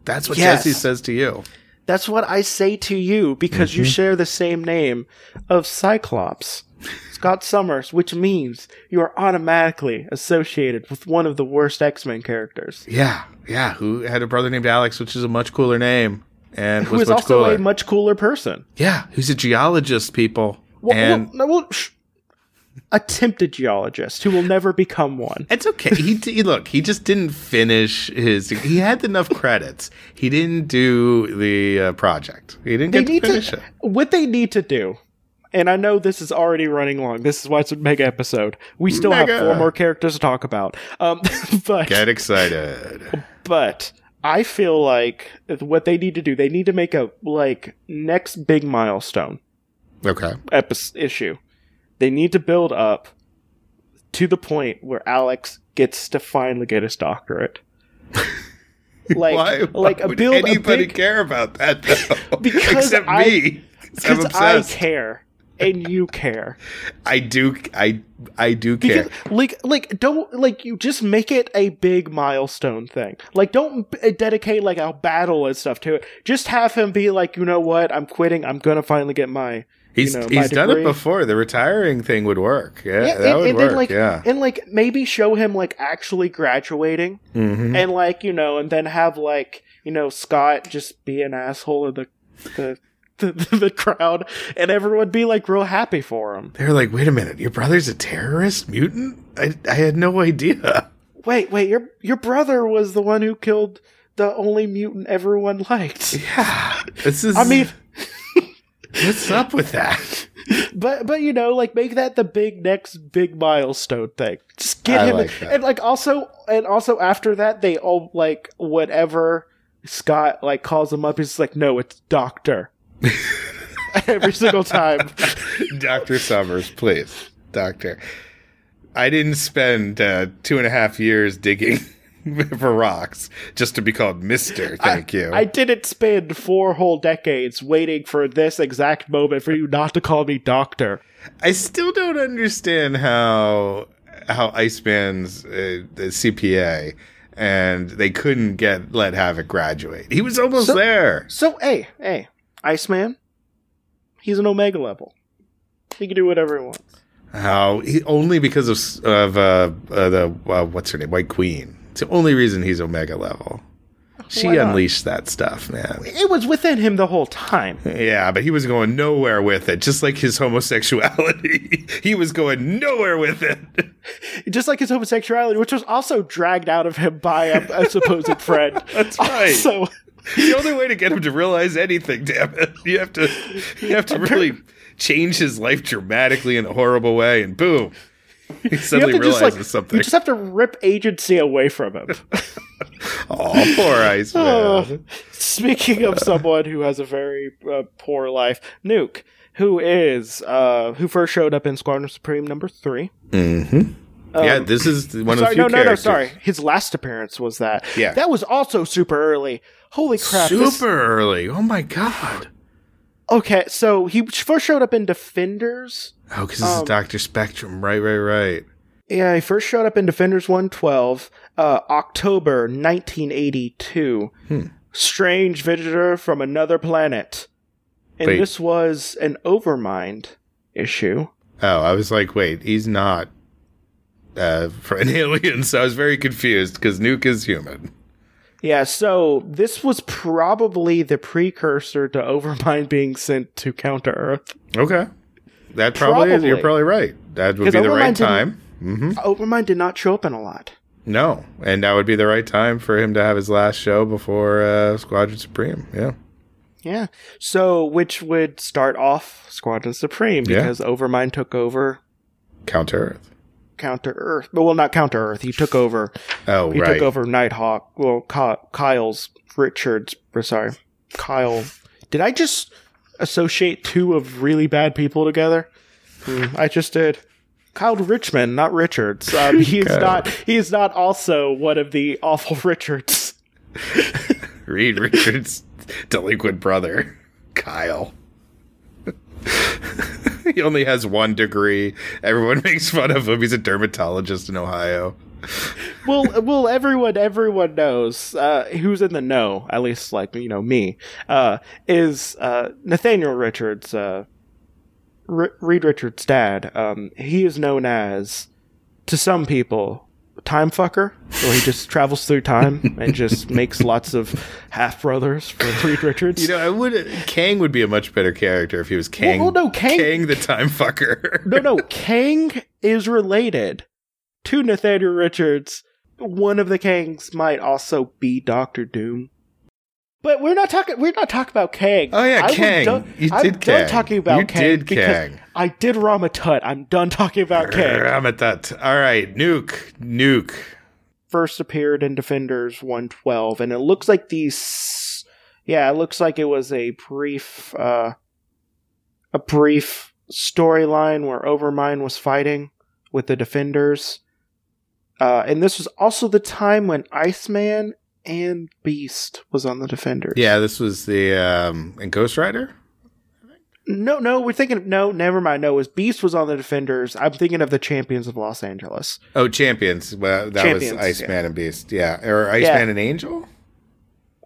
That's what Yes. Jesse says to you. That's what I say to you because you Mhm. share the same name of Cyclops, Scott Summers, which means you are automatically associated with one of the worst X Men characters. Yeah, yeah. Who had a brother named Alex, which is a much cooler name, and Who was is much also cooler. a much cooler person. yeah, who's a geologist, people, Well, and well, no, well, sh- attempted geologist who will never become one. It's okay. He, he look. He just didn't finish his. He had enough credits. He didn't do the uh, project. He didn't They get to finish to. it. What they need to do, and I know this is already running long. This is why it's a mega episode. We still Mega. have four more characters to talk about. Um, but Get excited. but I feel like what they need to do, they need to make a like next big milestone Okay. epi- issue. They need to build up to the point where Alex gets to finally get his doctorate. Like, why, like why a would build anybody big care about that though? Because Except I- me. because I care and you care. I do. I I do care. Like like don't like you just make it a big milestone thing. Like don't b- eh, dedicate like a battle and stuff to it. Just have him be like, you know what, I'm quitting. I'm gonna finally get my he's you know, he's done it before. The retiring thing would work. Yeah, Yeah, that and, would and work. then like yeah. and like maybe show him like actually graduating hmm and like you know and then have like you know Scott just be an asshole in the the the, the crowd and everyone be like real happy for him. They're like, wait a minute, your brother's a terrorist mutant? I I had no idea. Wait, wait, your your brother was the one who killed the only mutant everyone liked. Yeah, this is. I mean, what's up with that? but but you know, like make that the big next big milestone thing. Just get I him, like and like also and also after that, they all like whatever Scott like calls him up. He's like, no, it's Doctor. Every single time. Doctor Summers, please, Doctor. I didn't spend uh, two and a half years digging for rocks just to be called Mister. Thank you. I didn't spend four whole decades waiting for this exact moment for you not to call me Doctor. I still don't understand how how Iceman's uh, CPA and they couldn't get let Havoc graduate. He was almost So- there. So, hey, hey, Iceman, he's an Omega level. He can do whatever he wants. How he only because of of uh, uh, the uh, what's her name, White Queen. It's the only reason he's Omega level. She Why not? unleashed that stuff, man. It was within him the whole time. Yeah, but he was going nowhere with it. Just like his homosexuality, he was going nowhere with it. Just like his homosexuality, which was also dragged out of him by a, a supposed friend. That's right. So, the only way to get him to realize anything, damn it, you have to you have to really change his life dramatically in a horrible way, and boom, he suddenly to just realizes like something. you just have to rip agency away from him. oh, poor Iceman. Oh, speaking of someone who has a very uh, poor life, Nuke, who is uh, who first showed up in Squadron Supreme number three. mm-hmm. Um, yeah, this is one of the few no, no, no. Sorry, his last appearance was that. Yeah. that was also super early. Holy crap! super this- early. Oh my god. Okay, so he first showed up in Defenders. Oh, because this Um, is Doctor Spectrum. Right, right, right. Yeah, he first showed up in Defenders 112, uh, October 1982. Hmm. Strange visitor from another planet. And Wait. this was an Overmind issue. Oh, I was like, wait, he's not uh, for an alien, so I was very confused because Nuke is human. Yeah, so this was probably the precursor to Overmind being sent to Counter Earth. Okay. That probably, is, you're Probably. probably right. That would be the right Overmind didn't- time. hmm Overmind did not show up in a lot. No, and that would be the right time for him to have his last show before uh, Squadron Supreme. Yeah. Yeah. So, which would start off Squadron Supreme Yeah. because Overmind took over Counter Earth. Counter Earth. But well, not Counter Earth. He took over. Oh, He right. took over Nighthawk. Well, Kyle's Richards. Sorry, Kyle. Did I just associate two of really bad people together? Hmm, I just did. Kyle Richmond, not Richards. Um, he is not. He is not also one of the awful Richards. Reed Richards' delinquent brother, Kyle. he only has one degree. Everyone makes fun of him. He's a dermatologist in Ohio. well, well, everyone, everyone knows uh, who's in the know. At least, like you know, me uh, is uh, Nathaniel Richards, uh, R- Reed Richards' dad. Um, he is known as, to some people, time fucker. Where he just travels through time and just makes lots of half brothers for Reed Richards. You know, I would Kang would be a much better character if he was Kang. well, no, Kang- Kang the time fucker. no, no, Kang is related to Nathaniel Richards. One of the Kangs might also be Doctor Doom. But we're not talking. We're not talking about Kang. Oh yeah, I Kang. done- you I'm did done Kang. talking about you Kang did because Kang. I did Rama-Tut. I'm done talking about Kang. Ramatat. All right, nuke, nuke. First appeared in Defenders 112, and it looks like these. Yeah, it looks like it was a brief, uh, a brief storyline where Overmind was fighting with the Defenders. Uh, and this was also the time when Iceman and Beast was on the Defenders. Yeah, this was the um and Ghost Rider. No, no, we're thinking. No, never mind. No, it was Beast was on the Defenders. I'm thinking of the Champions of Los Angeles. Oh, Champions. Well, that Champions, was Iceman and Beast. Yeah, or Iceman and Angel.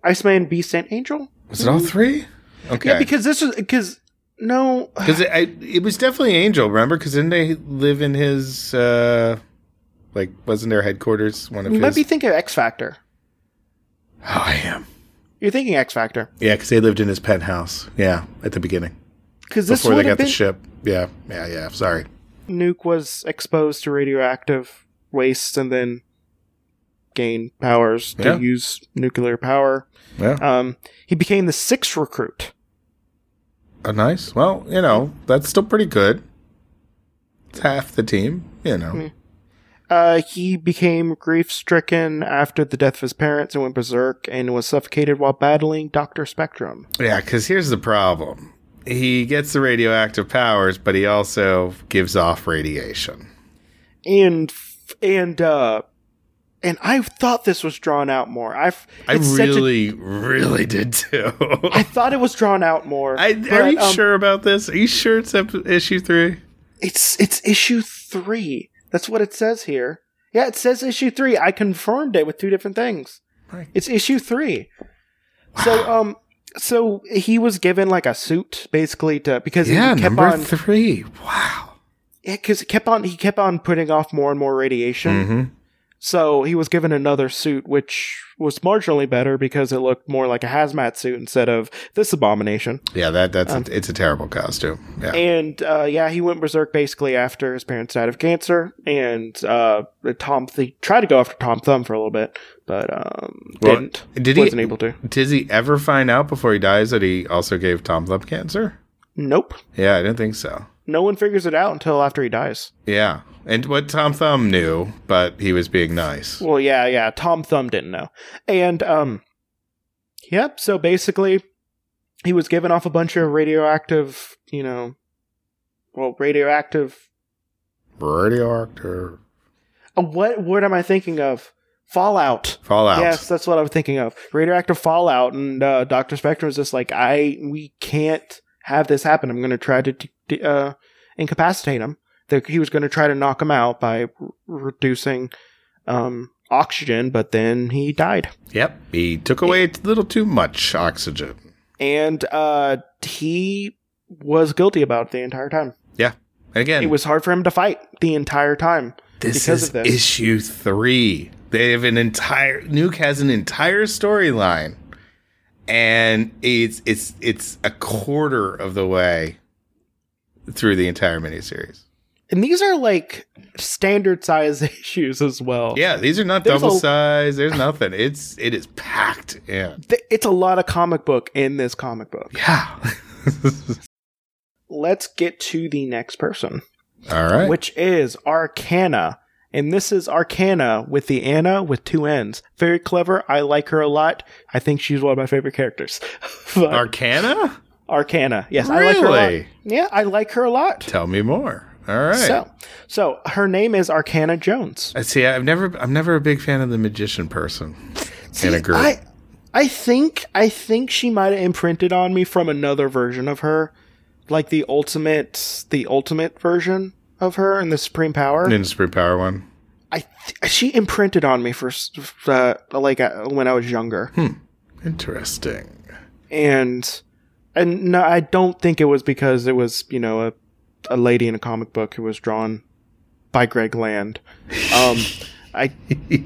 Iceman, Beast, and Angel. Was it all three? Okay. Yeah, because this was because no, Because it, I- it was definitely Angel, remember? Because didn't they live in his, uh, like, wasn't their headquarters one of you his? might be thinking of X Factor. Oh, I am. You're thinking X Factor Yeah, because they lived in his penthouse. Yeah, at the beginning. because this Before they got have the ship. Yeah, yeah, yeah. Sorry. Nuke was exposed to radioactive waste and then gained powers to Yeah. use nuclear power. Yeah. Um, he became the sixth recruit. Oh, nice. Well, you know, that's still pretty good. It's half the team, you know. Mm. Uh, he became grief stricken after the death of his parents and went berserk and was suffocated while battling Dr. Spectrum. Yeah, because here's the problem. He gets the radioactive powers, but he also gives off radiation. And, and, uh, and I thought this was drawn out more. I've, I it's a- really, really did too. I thought it was drawn out more. I, but, are you um, sure about this? Are you sure it's issue three? It's it's issue three. That's what it says here. Yeah, it says issue three. I confirmed it with two different things. Right. It's issue three. So um, so he was given like a suit basically to because Yeah, he kept number on three. Wow. yeah because kept on he kept on putting off more and more radiation. hmm So he was given another suit, which was marginally better because it looked more like a hazmat suit instead of this abomination. Yeah, that that's Um, a, it's a terrible costume. Yeah. And uh, yeah, he went berserk basically after his parents died of cancer. And uh, Tom, they tried to go after Tom Thumb for a little bit, but um, Well, didn't. did he- Wasn't able to. Does he ever find out before he dies that he also gave Tom Thumb cancer? Nope. Yeah, I didn't think so. No one figures it out until after he dies. Yeah, and what Tom Thumb knew, but he was being nice. Well, yeah, yeah. Tom Thumb didn't know. And um, yep. So basically, he was given off a bunch of radioactive, you know, well, radioactive. Radioactive Uh, what word am I thinking of? Fallout. fallout. Yes, that's what I'm thinking of. Radioactive fallout, and uh, Doctor Spectrum is just like, I we can't have this happen. I'm going to try to d- uh, incapacitate him. That he was going to try to knock him out by r- reducing um, oxygen, but then he died, Yep, he took away a little too much oxygen. and uh, he was guilty about it the entire time. Yeah, and again, It was hard for him to fight the entire time. this because is of this. issue three. They have an entire Nuke has an entire storyline, and it's it's it's a quarter of the way through the entire miniseries. And these are like standard size issues as well. Yeah, these are not There's double a- size. There's nothing. It's it is packed in. Th- It's a lot of comic book in this comic book. Yeah. Let's get to the next person, All right. which is Arcanna. And this is Arcanna with the Anna with two N's. Very clever. I like her a lot. I think she's one of my favorite characters. But Arcanna? Arcanna. Yes, I like her a lot. Yeah, I like her a lot. Tell me more. All right. So, so her name is Arcanna Jones. I see. I've never. I'm never a big fan of the magician person in a See, group. I, I think I think she might have imprinted on me from another version of her, like the ultimate the ultimate version of her in the Supreme Power. the Supreme Power one. I th- she imprinted on me for uh, like uh, when I was younger, Interesting. and and no, I don't think it was because it was you know a a lady in a comic book who was drawn by Greg Land. Um, I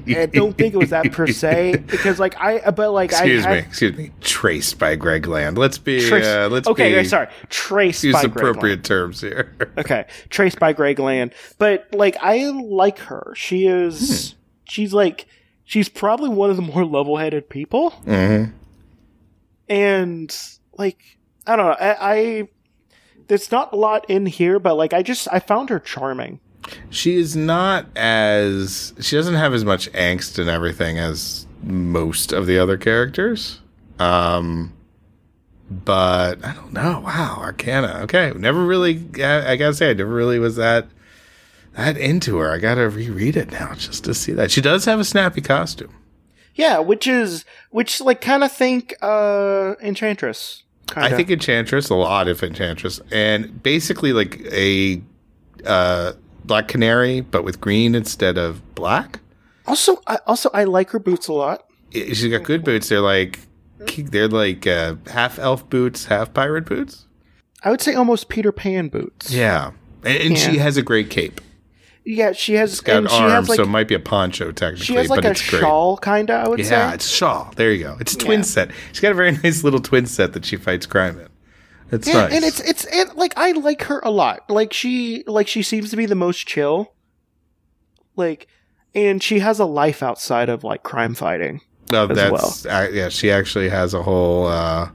I don't think it was that per se because like I but like Excuse I me. Excuse me. Traced by Greg Land. Let's be. Trace, uh, let's okay, be, okay, sorry, traced Use by Greg appropriate terms here. Okay, traced by Greg Land. But like, I like her. She is. She's like. She's probably one of the more level-headed people, mm-hmm. and like, I don't know. I, I there's not a lot in here, but like, I just I found her charming. She is not as. She doesn't have as much angst and everything as most of the other characters. Um, but I don't know. Wow, Arcanna. Okay, never really. I, I gotta say, I never really was that that into her. I gotta reread it now just to see that she does have a snappy costume. Yeah, which is which like kind of think uh Enchantress. Kinda. I think Enchantress, a lot of Enchantress, and basically like a uh, Black Canary, but with green instead of black. also I, also I like her boots a lot. She's got good boots. They're like they're like uh, half elf boots, half pirate boots. I would say almost Peter Pan boots. Yeah, and, and she has a great cape. Yeah. She has It's got and she arms, has like so it might be a poncho technically, she has like but a shawl kind of. I would say. Yeah, it's shawl. There you go. It's a twin Yeah. set. She's got a very nice little twin set that she fights crime in. It's Yeah, nice. and it's it's it, like I like her a lot. Like she like she seems to be the most chill. Like, and she has a life outside of like crime fighting. No, as that's uh, yeah. She actually has a whole. uh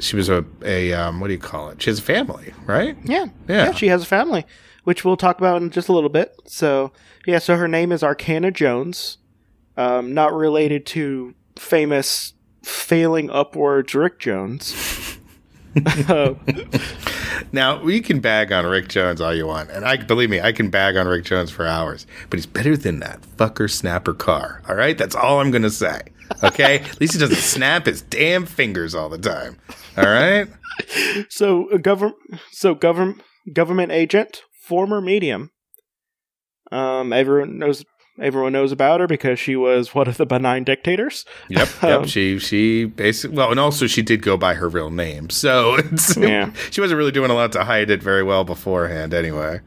She was a a um, what do you call it? She has a family, right? Yeah, Yeah. She has a family, which we'll talk about in just a little bit. So yeah, so her name is Arcanna Jones, um, not related to famous failing upwards Rick Jones. Now we can bag on Rick Jones all you want, and I believe me, I can bag on Rick Jones for hours. But he's better than that fucker Snapper Carr. All right, that's all I'm gonna say. Okay, at least he doesn't snap his damn fingers all the time. All right. so a government, so government government agent, former medium. Um, everyone knows everyone knows about her because she was one of the benign dictators. Yep. Yep. Um, she she basically well, and also she did go by her real name, so it's Yeah. she wasn't really doing a lot to hide it very well beforehand. Anyway.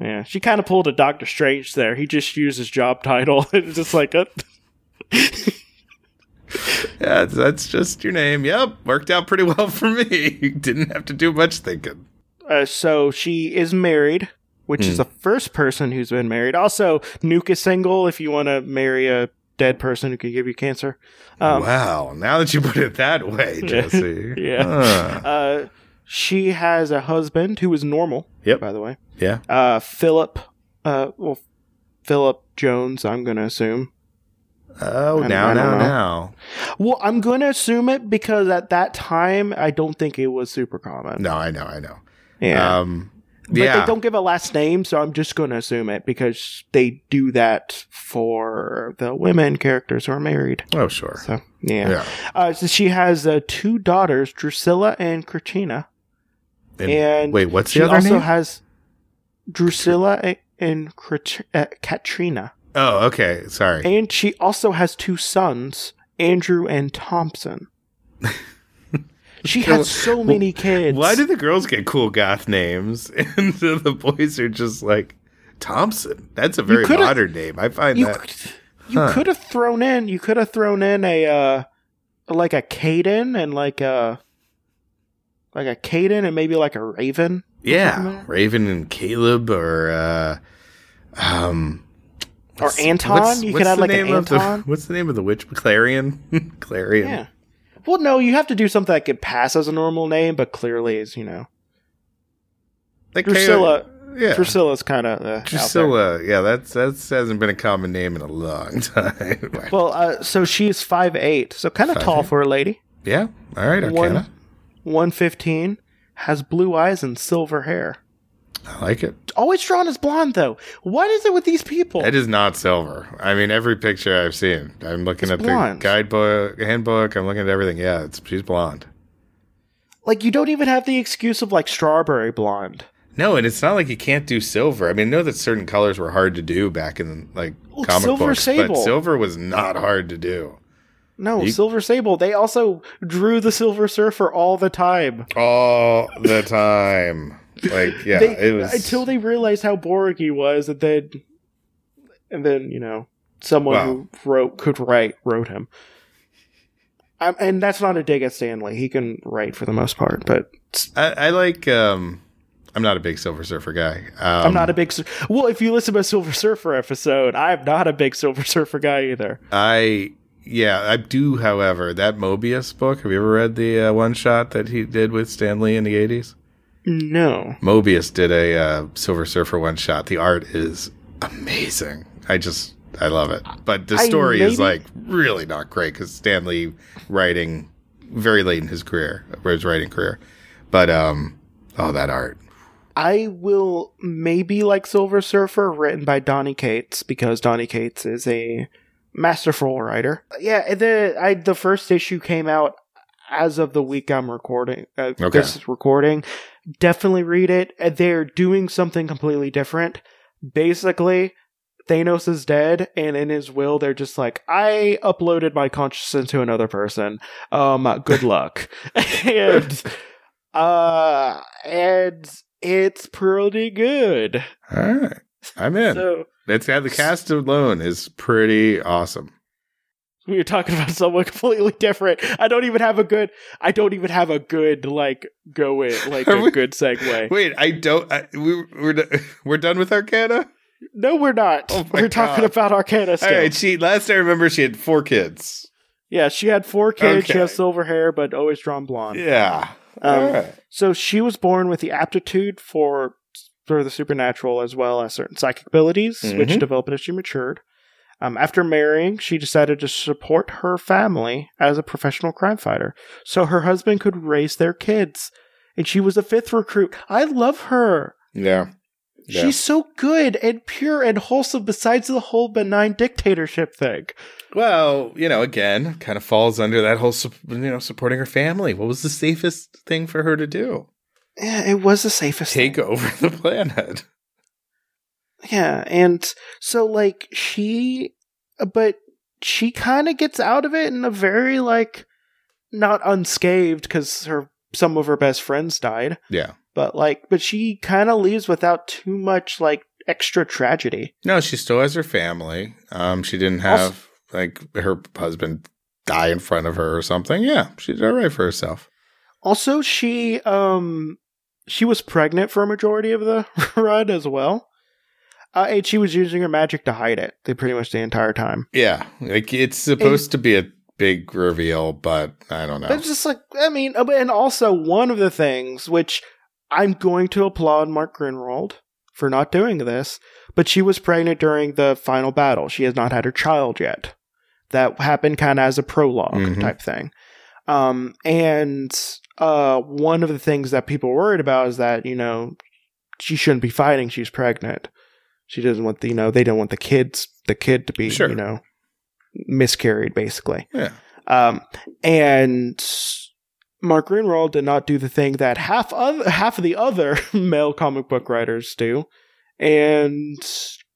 Yeah, she kind of pulled a Doctor Strange there. He just used his job title. it's just like, uh, Yeah, that's just your name. Yep, worked out pretty well for me. Didn't have to do much thinking. Uh, so she is married, which is the first person who's been married. Also, Nuke is single. If you want to marry a dead person who could give you cancer. Um, wow, now that you put it that way, Jesse. Yeah. Huh. uh, she has a husband who is normal. Yep. By the way, Yeah. uh, Philip. Uh, well, Philip Jones. I'm gonna assume. Oh, I- now, now, now. Well, I'm gonna assume it because at that time I don't think it was super common. No, I know, I know. Yeah. Um, But yeah. they don't give a last name, so I'm just going to assume it because they do that for the women characters who are married. oh, sure. So yeah, Yeah. Uh, so she has uh, two daughters, Drusilla and Katrina, And, and wait, what's she the other name? She also has Drusilla and uh, Katrina, oh, okay. Sorry. and she also has two sons, Andrew and Thompson. she has so many kids. Why do the girls get cool goth names and the boys are just like Thompson? That's a very modern name. I find you that. could, you Huh. could have thrown in you could have thrown in a uh like a Caden and like a like a Caden and maybe like a Raven. Yeah, Raven and Caleb, or uh, um, Or Anton. what's- You what's could have the like an of the- Anton. what's the name of the witch? Clarion. Clarion. Yeah. Well, no, you have to do something that could pass as a normal name, but clearly is you know Like Drusilla. Yeah. Drusilla's kind of uh. Drusilla. Yeah, that's that's hasn't been a common name in a long time. Well, uh, so she's five eight, so kind of tall 5'8". for a lady. yeah. All right, Arcanna. One one fifteen, has blue eyes and silver hair. I like it. Always drawn as blonde though. What is it with these people? It is not silver. I mean, every picture I've seen, I'm looking It's at blonde. the guidebook, handbook. I'm looking at everything. Yeah, it's she's blonde. like you don't even have the excuse of like strawberry blonde. No, and it's not like you can't do silver. I mean, I know that certain colors were hard to do back in like Well, comic Silver books, Sable. but silver was not hard to do. No, You- Silver Sable. They also drew the Silver Surfer all the time. All the time. Like, yeah, They- it was until they realized how boring he was, and then, and then you know, someone who wrote could write wrote him. Um, and that's not a dig at Stan Lee. He can write for the most part, but I, I like. um I'm not a big Silver Surfer guy. Um, I'm not a big. Sur- Well, if you listen to a Silver Surfer episode, I'm not a big Silver Surfer guy either. I yeah, I do. However, that Moebius book. Have you ever read the uh, one shot that he did with Stan Lee in the '80s? No, Moebius did a uh, Silver Surfer one shot. The art is amazing. I just I love it. But the story is like really not great because Stan Lee writing very late in his career, his writing career. But um, oh, that art. I will maybe like Silver Surfer, written by Donny Cates, because Donny Cates is a masterful writer. Yeah, the I the first issue came out as of the week I'm recording. Uh, Okay. This recording, definitely read it. Uh, They're doing something completely different. Basically, Thanos is dead, and in his will, they're just like, "I uploaded my consciousness to another person. Um, good luck." and uh, and it's pretty good. All right, I'm in. So the cast alone is pretty awesome. We were talking about someone completely different. I don't even have a good. I don't even have a good like go in like Are a we- good segue. Wait, I don't. I, we, we're we're done with Arcanna. No, we're not. Oh we're talking about Arcanna All still. right, she last I remember she had four kids. Yeah, she had four kids. She has silver hair, but always drawn blonde. Yeah. Um, All right. So she was born with the aptitude for for the supernatural as well as certain psychic abilities, which Mhm. developed as she matured. Um, after marrying, she decided to support her family as a professional crime fighter, so her husband could raise their kids. And she was a fifth recruit. I love her. Yeah. Yeah. She's so good and pure and wholesome. Besides the whole benign dictatorship thing. Well, you know, again, kind of falls under that whole, you know, supporting her family. What was the safest thing for her to do? Yeah, it was the safest. Take thing. over the planet. Yeah, and so like she, but she kind of gets out of it in a very like not unscathed because her some of her best friends died, Yeah. but like, but she kind of leaves without too much like extra tragedy. No, she still has her family. Um, she didn't have like her husband die in front of her or something. Yeah, she did all right for herself. Also, she um she was pregnant for a majority of the run as well. Uh, and she was using her magic to hide it the pretty much the entire time. Yeah, like it's supposed to be a big reveal, but I don't know. It's just like I mean, uh, and also one of the things which I'm going to applaud Mark Gruenwald for not doing this, but she was pregnant during the final battle. She has not had her child yet. That happened kind of as a prolog Mhm. type thing. Um, and uh, one of the things that people worried about is that you know she shouldn't be fighting. She's pregnant. She doesn't want the you know they don't want the kids the kid to be Sure. you know miscarried basically. yeah, Um, and Mark Gruenwald did not do the thing that half other, half of the other male comic book writers do, and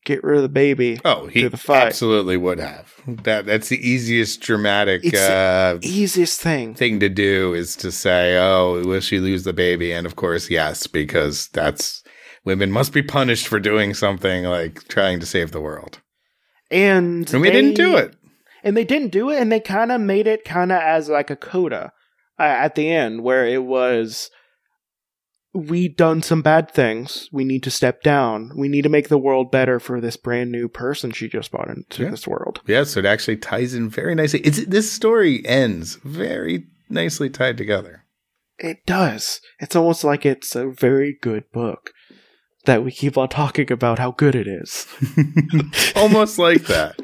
get rid of the baby. Oh, he the fight. absolutely would have. That that's the easiest dramatic uh, Easiest thing. thing to do is to say, "Oh, will she lose the baby?" And of course, yes, because that's women must be punished for doing something like trying to save the world. And And we didn't do it. And they didn't do it, and they kind of made it kind of as like a coda uh, at the end, where it was. We done some bad things. We need to step down. We need to make the world better for this brand new person she just brought into Yeah. this world. Yes, it actually ties in very nicely. It's this story ends very nicely tied together. It does. It's almost like it's a very good book that we keep on talking about how good it is. Almost like that.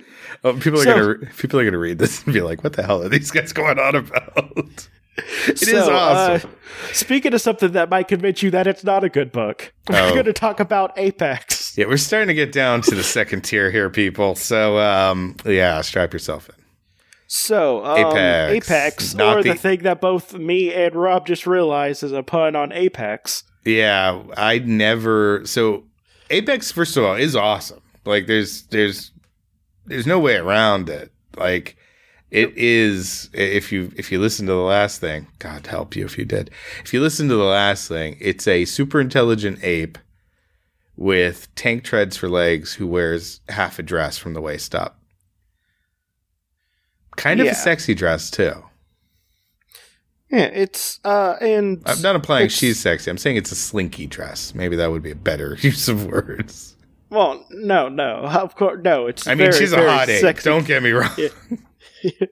Oh, people are So- gonna people are gonna read this and be like, "What the hell are these guys going on about?" It is So, awesome. uh, speaking of something that might convince you that it's not a good book, we're Oh. going to talk about Apex. yeah, we're starting to get down to the second tier here, people. So, um, yeah, strap yourself in. So, um, Apex. Apex, or the- the thing that both me and Rob just realized is a pun on Apex. Yeah, I never. So Apex, first of all, is awesome. Like, there's there's there's no way around it. Like, it is. If you if you listen to the last thing, God help you if you did. If you listen to the last thing, it's a super intelligent ape with tank treads for legs who wears half a dress from the waist up. Kind of Yeah. a sexy dress too. Yeah, it's uh, and I'm not implying she's sexy. I'm saying it's a slinky dress. Maybe that would be a better use of words. well, no, no, of course, no. It's I mean, very, she's a hot sexy. Don't get me wrong. Yeah.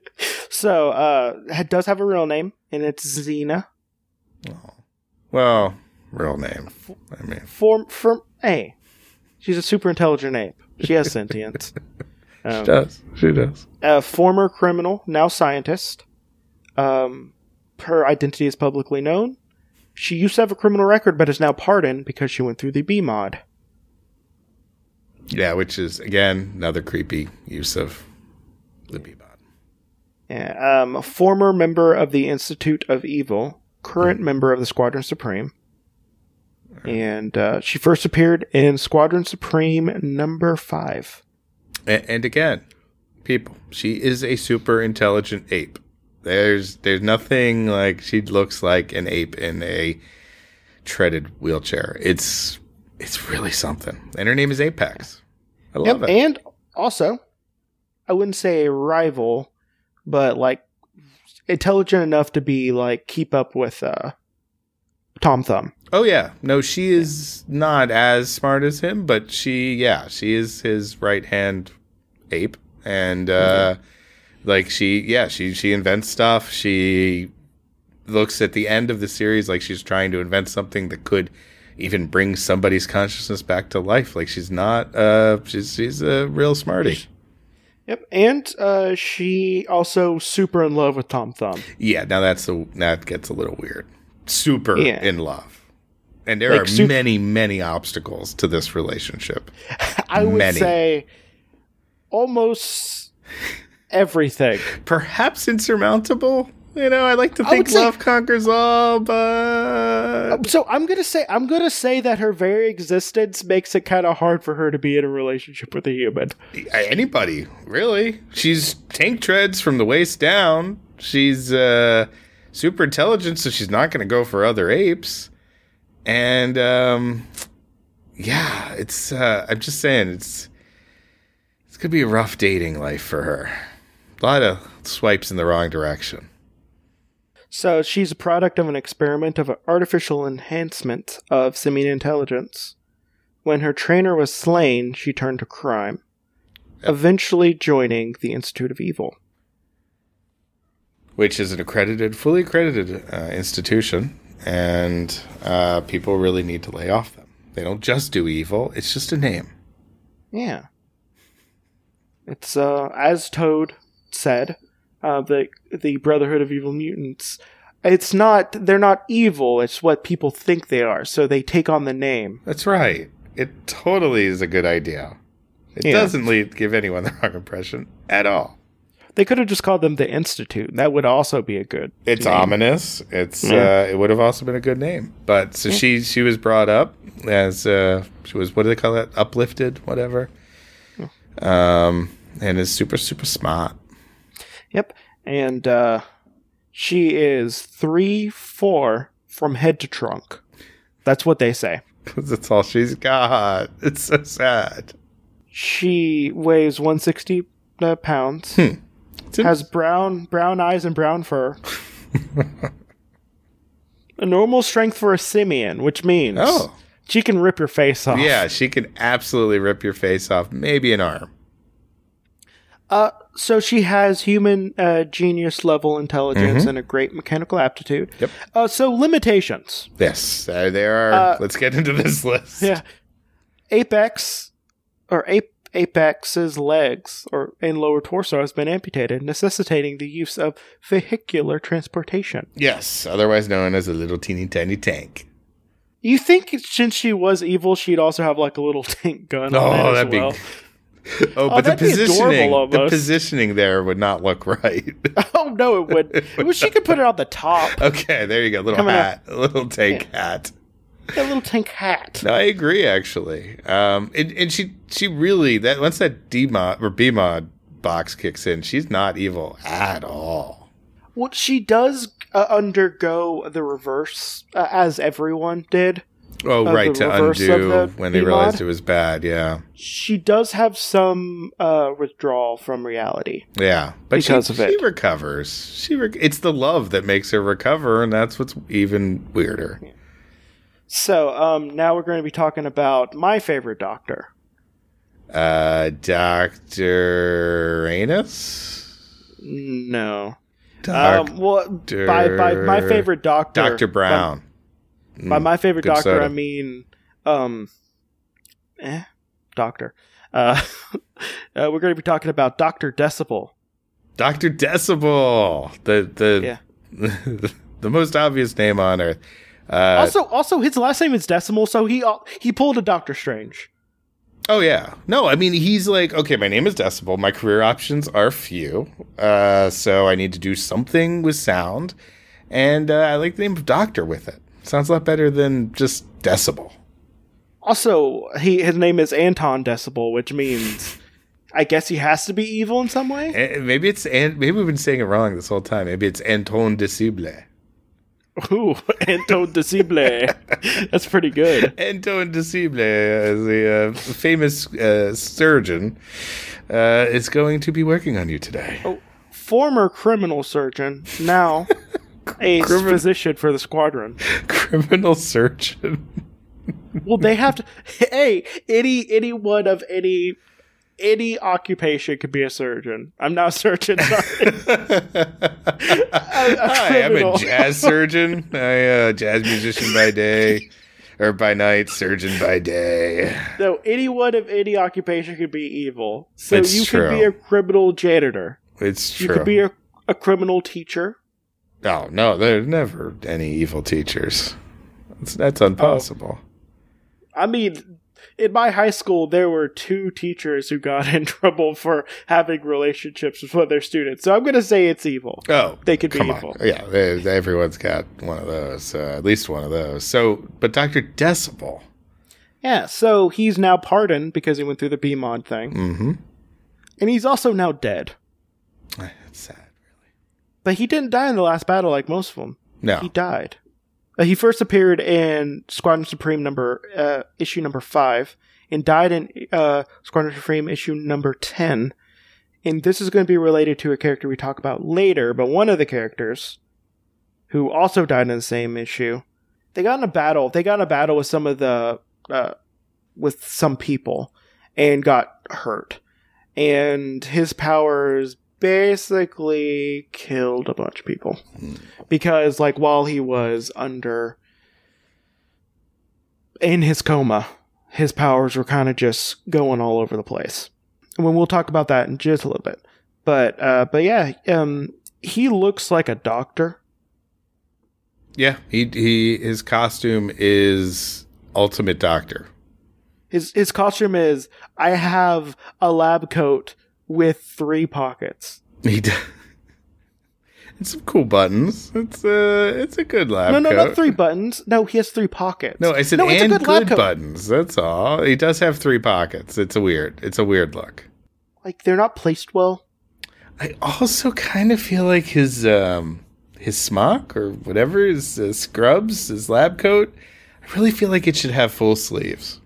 so, uh, it does have a real name, and it's Xina. Oh. Well, real name. I mean, Form from A. She's a super intelligent ape. She has sentience. Um, does. She does. a former criminal, now scientist. Um, her identity is publicly known. She used to have a criminal record, but is now pardoned because she went through the B mod. Yeah, which is again another creepy use of the B mod. Yeah, um, a former member of the Institute of Evil, current member of the Squadron Supreme. And uh, she first appeared in Squadron Supreme number five. And, and again, people, she is a super intelligent ape. There's there's nothing like she looks like an ape in a treaded wheelchair. It's it's really something. And her name is Apex. I love Yep, it. And also, I wouldn't say a rival, but like intelligent enough to be like keep up with uh, Tom Thumb. Oh yeah, no, she is not as smart as him, but she, yeah, she is his right hand ape, and uh, like she, yeah, she she invents stuff. She looks at the end of the series like she's trying to invent something that could even bring somebody's consciousness back to life. Like she's not, uh, she's she's a real smarty. Yep, and uh, she also super in love with Tom Thumb. Yeah, now that's a that gets a little weird. Super Yeah. in love. And there Like are sup- many, many obstacles to this relationship. I would Many. say almost everything. perhaps insurmountable. You know, I like to think would say- love conquers all, but So I'm gonna say I'm gonna say that her very existence makes it kind of hard for her to be in a relationship with a human. anybody really. She's tank treads from the waist down. She's uh, super intelligent, so she's not going to go for other apes. And um, yeah, it's. Uh, I'm just saying, it's it's gonna be a rough dating life for her. A lot of swipes in the wrong direction. So she's a product of an experiment of artificial enhancement of simian intelligence. When her trainer was slain, she turned to crime, eventually joining the Institute of Evil. which is an accredited, fully accredited uh, institution, and uh, people really need to lay off them. They don't just do evil; it's just a name. Yeah. It's uh as Toad said, uh the the Brotherhood of Evil Mutants. It's not they're not evil, it's what people think they are. So they take on the name. That's right. It totally is a good idea. It Yeah. doesn't lead, give anyone the wrong impression at all. They could have just called them the Institute. That would also be a good It's name. ominous. It's Yeah. uh, it would have also been a good name. But so she she was brought up as uh, she was what do they call that? Uplifted, whatever. Um, and is super super smart. Yep. And uh she is three four from head to trunk. That's what they say. Because that's all she's got. It's so sad. She weighs 160 uh, pounds. In- has brown brown eyes and brown fur. a normal strength for a simian, which means oh. she can rip your face off. Yeah, she can absolutely rip your face off, maybe an arm. Uh, so she has human uh, genius level intelligence Mhm. and a great mechanical aptitude. Yep. Uh, so limitations. Yes, there, there are. Uh, Let's get into this list. Yeah. Apex or Ape Apex's legs or and lower torso has been amputated, necessitating the use of vehicular transportation. Yes, otherwise known as a little teeny tiny tank. You think since she was evil, she'd also have like a little tank gun? Oh, on it as that'd be- well? Oh, but the that'd be adorable positioning, the positioning there would not look right. Oh no, it would. Well, she could put it on the top. okay, there you go. Little Coming hat, little tank hat. a little tank hat. No, I agree actually. Um, and, and she she really that once that D mod or B mod box kicks in, she's not evil at all. Well, she does uh, undergo the reverse, uh, as everyone did. Oh, Of right to undo when they realized it was bad. Yeah, She does have some uh, withdrawal from reality. yeah. But Because she, of it. she recovers. She re- it's the love that makes her recover, and that's what's even weirder. So, um, now we're going to be talking about my favorite doctor. Uh, Doctor Anus. No. Doc- Um, well, by, by my favorite doctor. Doctor Brown. By, by Mm, my favorite doctor, soda. I mean, um, eh, doctor. Uh, uh, we're going to be talking about Dr. Decibel. Doctor Decibel, the the the most obvious name on earth. Uh, also, also his last name is Decibel, so he uh, he pulled a Doctor Strange. oh yeah, no, I mean he's like, okay, my name is Decibel. My career options are few, uh, so I need to do something with sound, and uh, I like the name of Doctor with it. Sounds a lot better than just Decibel. Also, he his name is Anton Decibel, which means I guess he has to be evil in some way. Eh, Maybe it's and maybe we've been saying it wrong this whole time. Maybe it's Anton Decible. Ooh, Anton Decibel. That's pretty good. Anton Decible, the uh, famous uh, surgeon, uh, is going to be working on you today. Oh, Former criminal surgeon, now a Crimin- physician for the squadron. Criminal surgeon. Well, they have to. Hey, any anyone of any any occupation could be a surgeon. I'm not a surgeon. Sorry. Hi, I'm a jazz surgeon. I uh, jazz musician by day, or by night, surgeon by day. no, anyone of any occupation could be evil. So It's you could be a criminal janitor. It's true. You could be a, a criminal teacher. Oh no, there's never any evil teachers. That's, that's impossible. I mean, in my high school, there were two teachers who got in trouble for having relationships with their students. So I'm going to say it's evil. Oh, They could be come evil. Yeah, they- everyone's got one of those, uh, at least one of those. So, but Doctor Decibel. Yeah, so he's now pardoned because he went through the BMOD thing. Mm-hmm. And he's also now dead. But he didn't die in the last battle like most of them. No, He died. Uh, he first appeared in Squadron Supreme number uh, issue number five, and died in uh, Squadron Supreme issue number ten. And this is going to be related to a character we talk about later. But one of the characters, who also died in the same issue, they got in a battle. They got in a battle with some of the uh, with some people, and got hurt. And his powers basically killed a bunch of people. Because like while he was under in his coma his powers were kind of just going all over the place. And we'll talk about that in just a little bit. But uh but yeah um he looks like a doctor. Yeah, he he his costume is Ultimate Doctor. his his costume is i have a lab coat with three pockets He d- and some cool buttons. It's a it's a good lab no no coat. not three buttons no he has three pockets No, I said no, it's a and good good, buttons. That's all. He does have three pockets. It's a weird. It's a weird look. like they're not placed well I also kind of feel like his um his smock or whatever his uh, scrubs, his lab coat. I really feel like it should have full sleeves.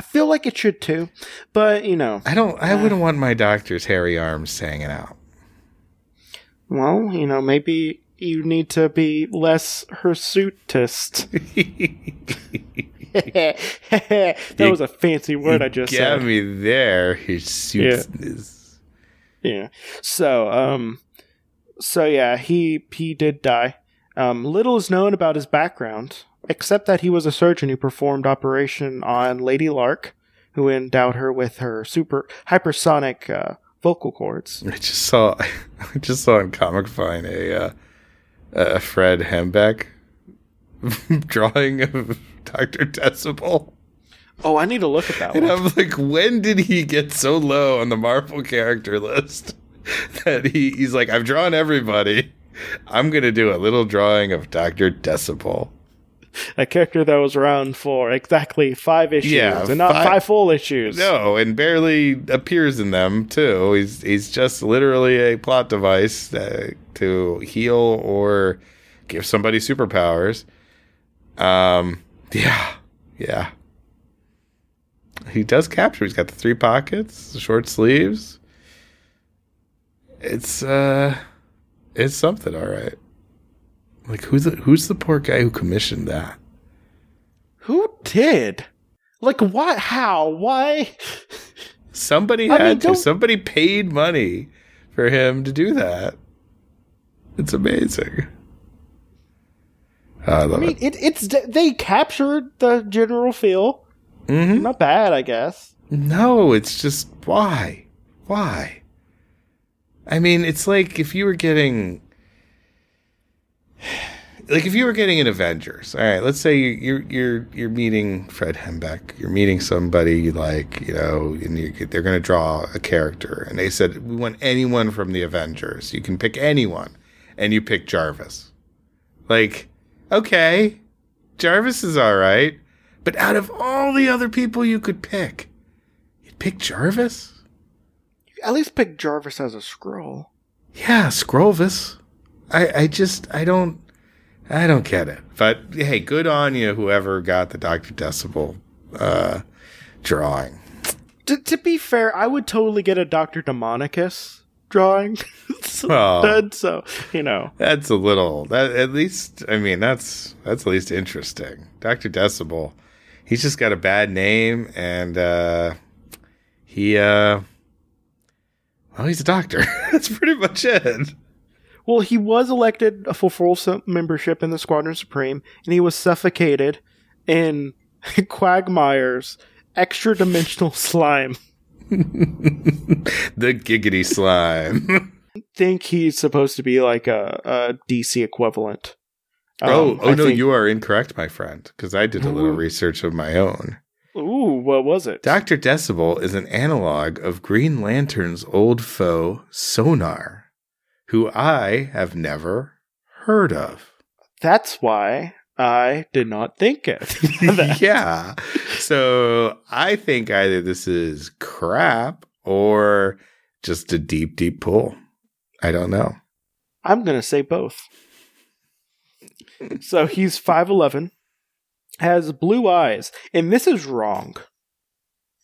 I feel like it should too but you know I don't. I wouldn't want my doctor's hairy arms hanging out. Well, you know, maybe you need to be less hirsutist. that You- was a fancy word I just Got said. me there. His suit is. Yeah. So, um, so yeah, he he did die. Um, little is known about his background, except that he was a surgeon who performed operation on Lady Lark, who endowed her with her super hypersonic uh, vocal cords. I just saw. I just saw on Comic Vine a uh, a Fred Hembeck drawing of Doctor Decibel. Oh, I need to look at that And one. I'm like, when did he get so low on the Marvel character list that he, he's like, I've drawn everybody. I'm gonna do a little drawing of Doctor Decibel. A character that was around for exactly five issues Yeah, and not five- five, full issues. No, and barely appears in them too. He's he's just literally a plot device uh, to heal or give somebody superpowers. Um, yeah, yeah. He does capture. He's got the three pockets, the short sleeves. It's uh, it's something, all right. Like who's the who's the poor guy who commissioned that? Who did? Like what? How? Why? Somebody I had mean, to. don't- Somebody paid money for him to do that. It's amazing. I love I mean, it, it's they captured the general feel. it. hmm Not bad, I guess. No, it's just why? Why? I mean, it's like if you were getting like if you were getting an Avengers. All right, let's say you- you're you're you're meeting Fred Hembeck. You're meeting somebody you like you know, and you, they're going to draw a character, and they said we want anyone from the Avengers. You can pick anyone, and you pick Jarvis. Like, okay, Jarvis is all right, but out of all the other people you could pick, you'd pick Jarvis. At least pick Jarvis as a Skrull. Yeah, Scrovis. I, I just I don't I don't get it. But hey, good on you, whoever got the Doctor Decibel uh, drawing. To, to be fair, I would totally get a Doctor Demonicus drawing. so, Oh. done, so you know, That's a little that at least I mean that's that's at least interesting. Doctor Decibel, he's just got a bad name and uh, he uh, well he's a doctor. that's pretty much it. Well, he was elected for full membership in the Squadron Supreme, and he was suffocated in Quagmire's extra dimensional slime. the giggity slime. think he's supposed to be like a, a DC equivalent. oh, Um, oh I no, think- you are incorrect, my friend, because I did a little Ooh. research of my own. Ooh, what was it? Dr. Decibel is an analog of Green Lantern's old foe, Sonar, who I have never heard of. That's why I did not think it. Yeah. So I think either this is crap or just a deep, deep pull. I don't know. I'm gonna say both. so he's five eleven, has blue eyes, and this is wrong.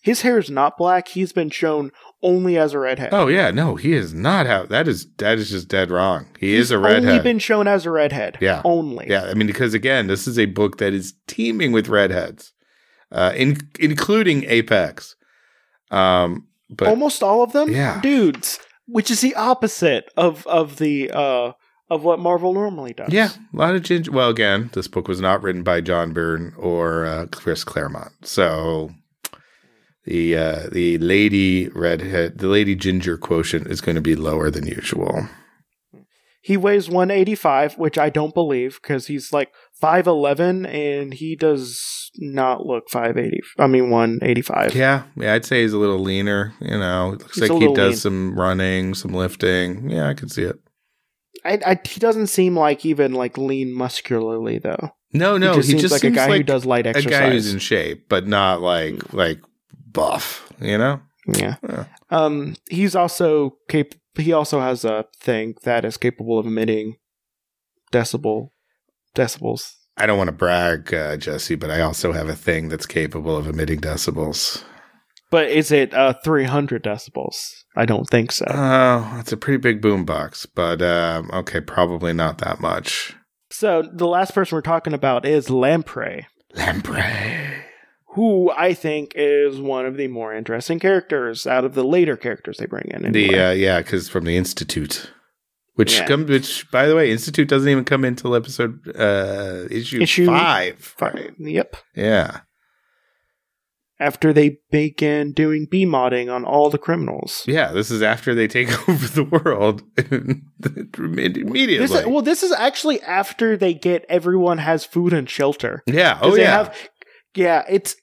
His hair is not black. He's been shown only as a redhead. Oh yeah, no, he is not how that is that is just dead wrong. He He's is a redhead. Only been shown as a redhead. Yeah. only. Yeah, I mean, because again, this is a book that is teeming with redheads, uh, in, including Apex. Um, but almost all of them. Yeah. dudes, which is the opposite of of the uh of what Marvel normally does. yeah, a lot of ginger. Well, again, this book was not written by John Byrne or uh, Chris Claremont, so the uh, the lady redhead, the lady ginger quotient is going to be lower than usual. He weighs 185, which I don't believe because he's like 5'11 and he does not look 580. I mean, 185. Yeah, yeah, I'd say he's a little leaner. You know, it looks He's like he does lean. some running, some lifting. Yeah, I can see it. I, I, he doesn't seem like even like lean muscularly, though. No, no, he just he seems just like seems a guy like who does light exercise. a guy who's in shape, but not like like buff. You know? yeah. Yeah. Um, he's also cap- He also has a thing that is capable of emitting decibel decibels. I don't want to brag, uh, Jesse, but I also have a thing that's capable of emitting decibels. But is it uh 300 decibels? I don't think so. Oh, it's a pretty big boombox, but um, okay, probably not that much. so the last person we're talking about is Lamprey. Lamprey. Who I think is one of the more interesting characters out of the later characters they bring in. The uh, yeah, because from the Institute, which Yeah. come, which by the way, Institute doesn't even come until episode uh, issue, Issue five. Fi- Right? Yep. Yeah. After they begin doing B modding on all the criminals. Yeah, this is after they take over the world immediately. This is, well, this is actually after they get everyone has food and shelter. Yeah. Oh yeah. have- yeah, it's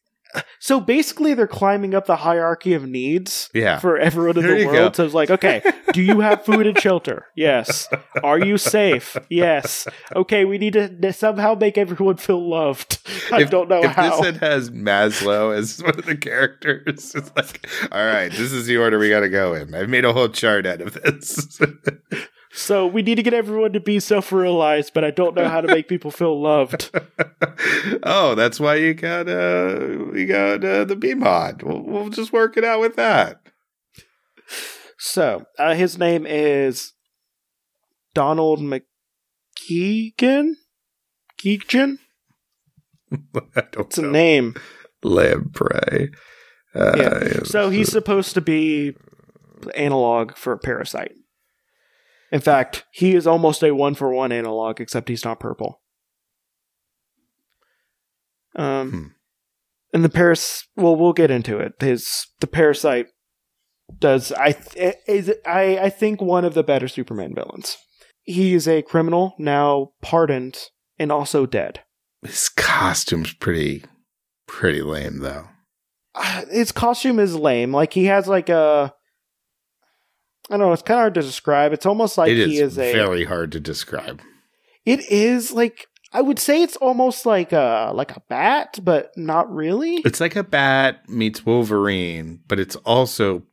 so basically they're climbing up the hierarchy of needs Yeah. for everyone in the world. go. So it's like, okay, do you have food and shelter? Yes. Are you safe? Yes. Okay, we need to somehow make everyone feel loved. I if, don't know if how. this one has Maslow as one of the characters, it's like, all right, this is the order we got to go in. I've made a whole chart out of this. so we need to get everyone to be self-realized, but I don't know how to make people feel loved. oh, that's why you got uh, we got uh, the B mod. We'll, we'll just work it out with that. So uh, his name is Donald McKeegan. Keegan? I don't It's a know. name. Lamprey. Uh, Yeah. So he's supposed to be analog for a Parasite. In fact, he is almost a one for one analog, except he's not purple. Um, Hmm. and the Paras. Well, we'll get into it. His the Parasite does I th- is I I think one of the better Superman villains. He is a criminal now pardoned and also dead. his costume's pretty pretty lame though. uh, his costume is lame. Like he has like a I don't know, it's kind of hard to describe. It's almost like it is, he is a It's very hard to describe. It is like I would say it's almost like a like a bat, but not really. It's like a bat meets Wolverine, but it's also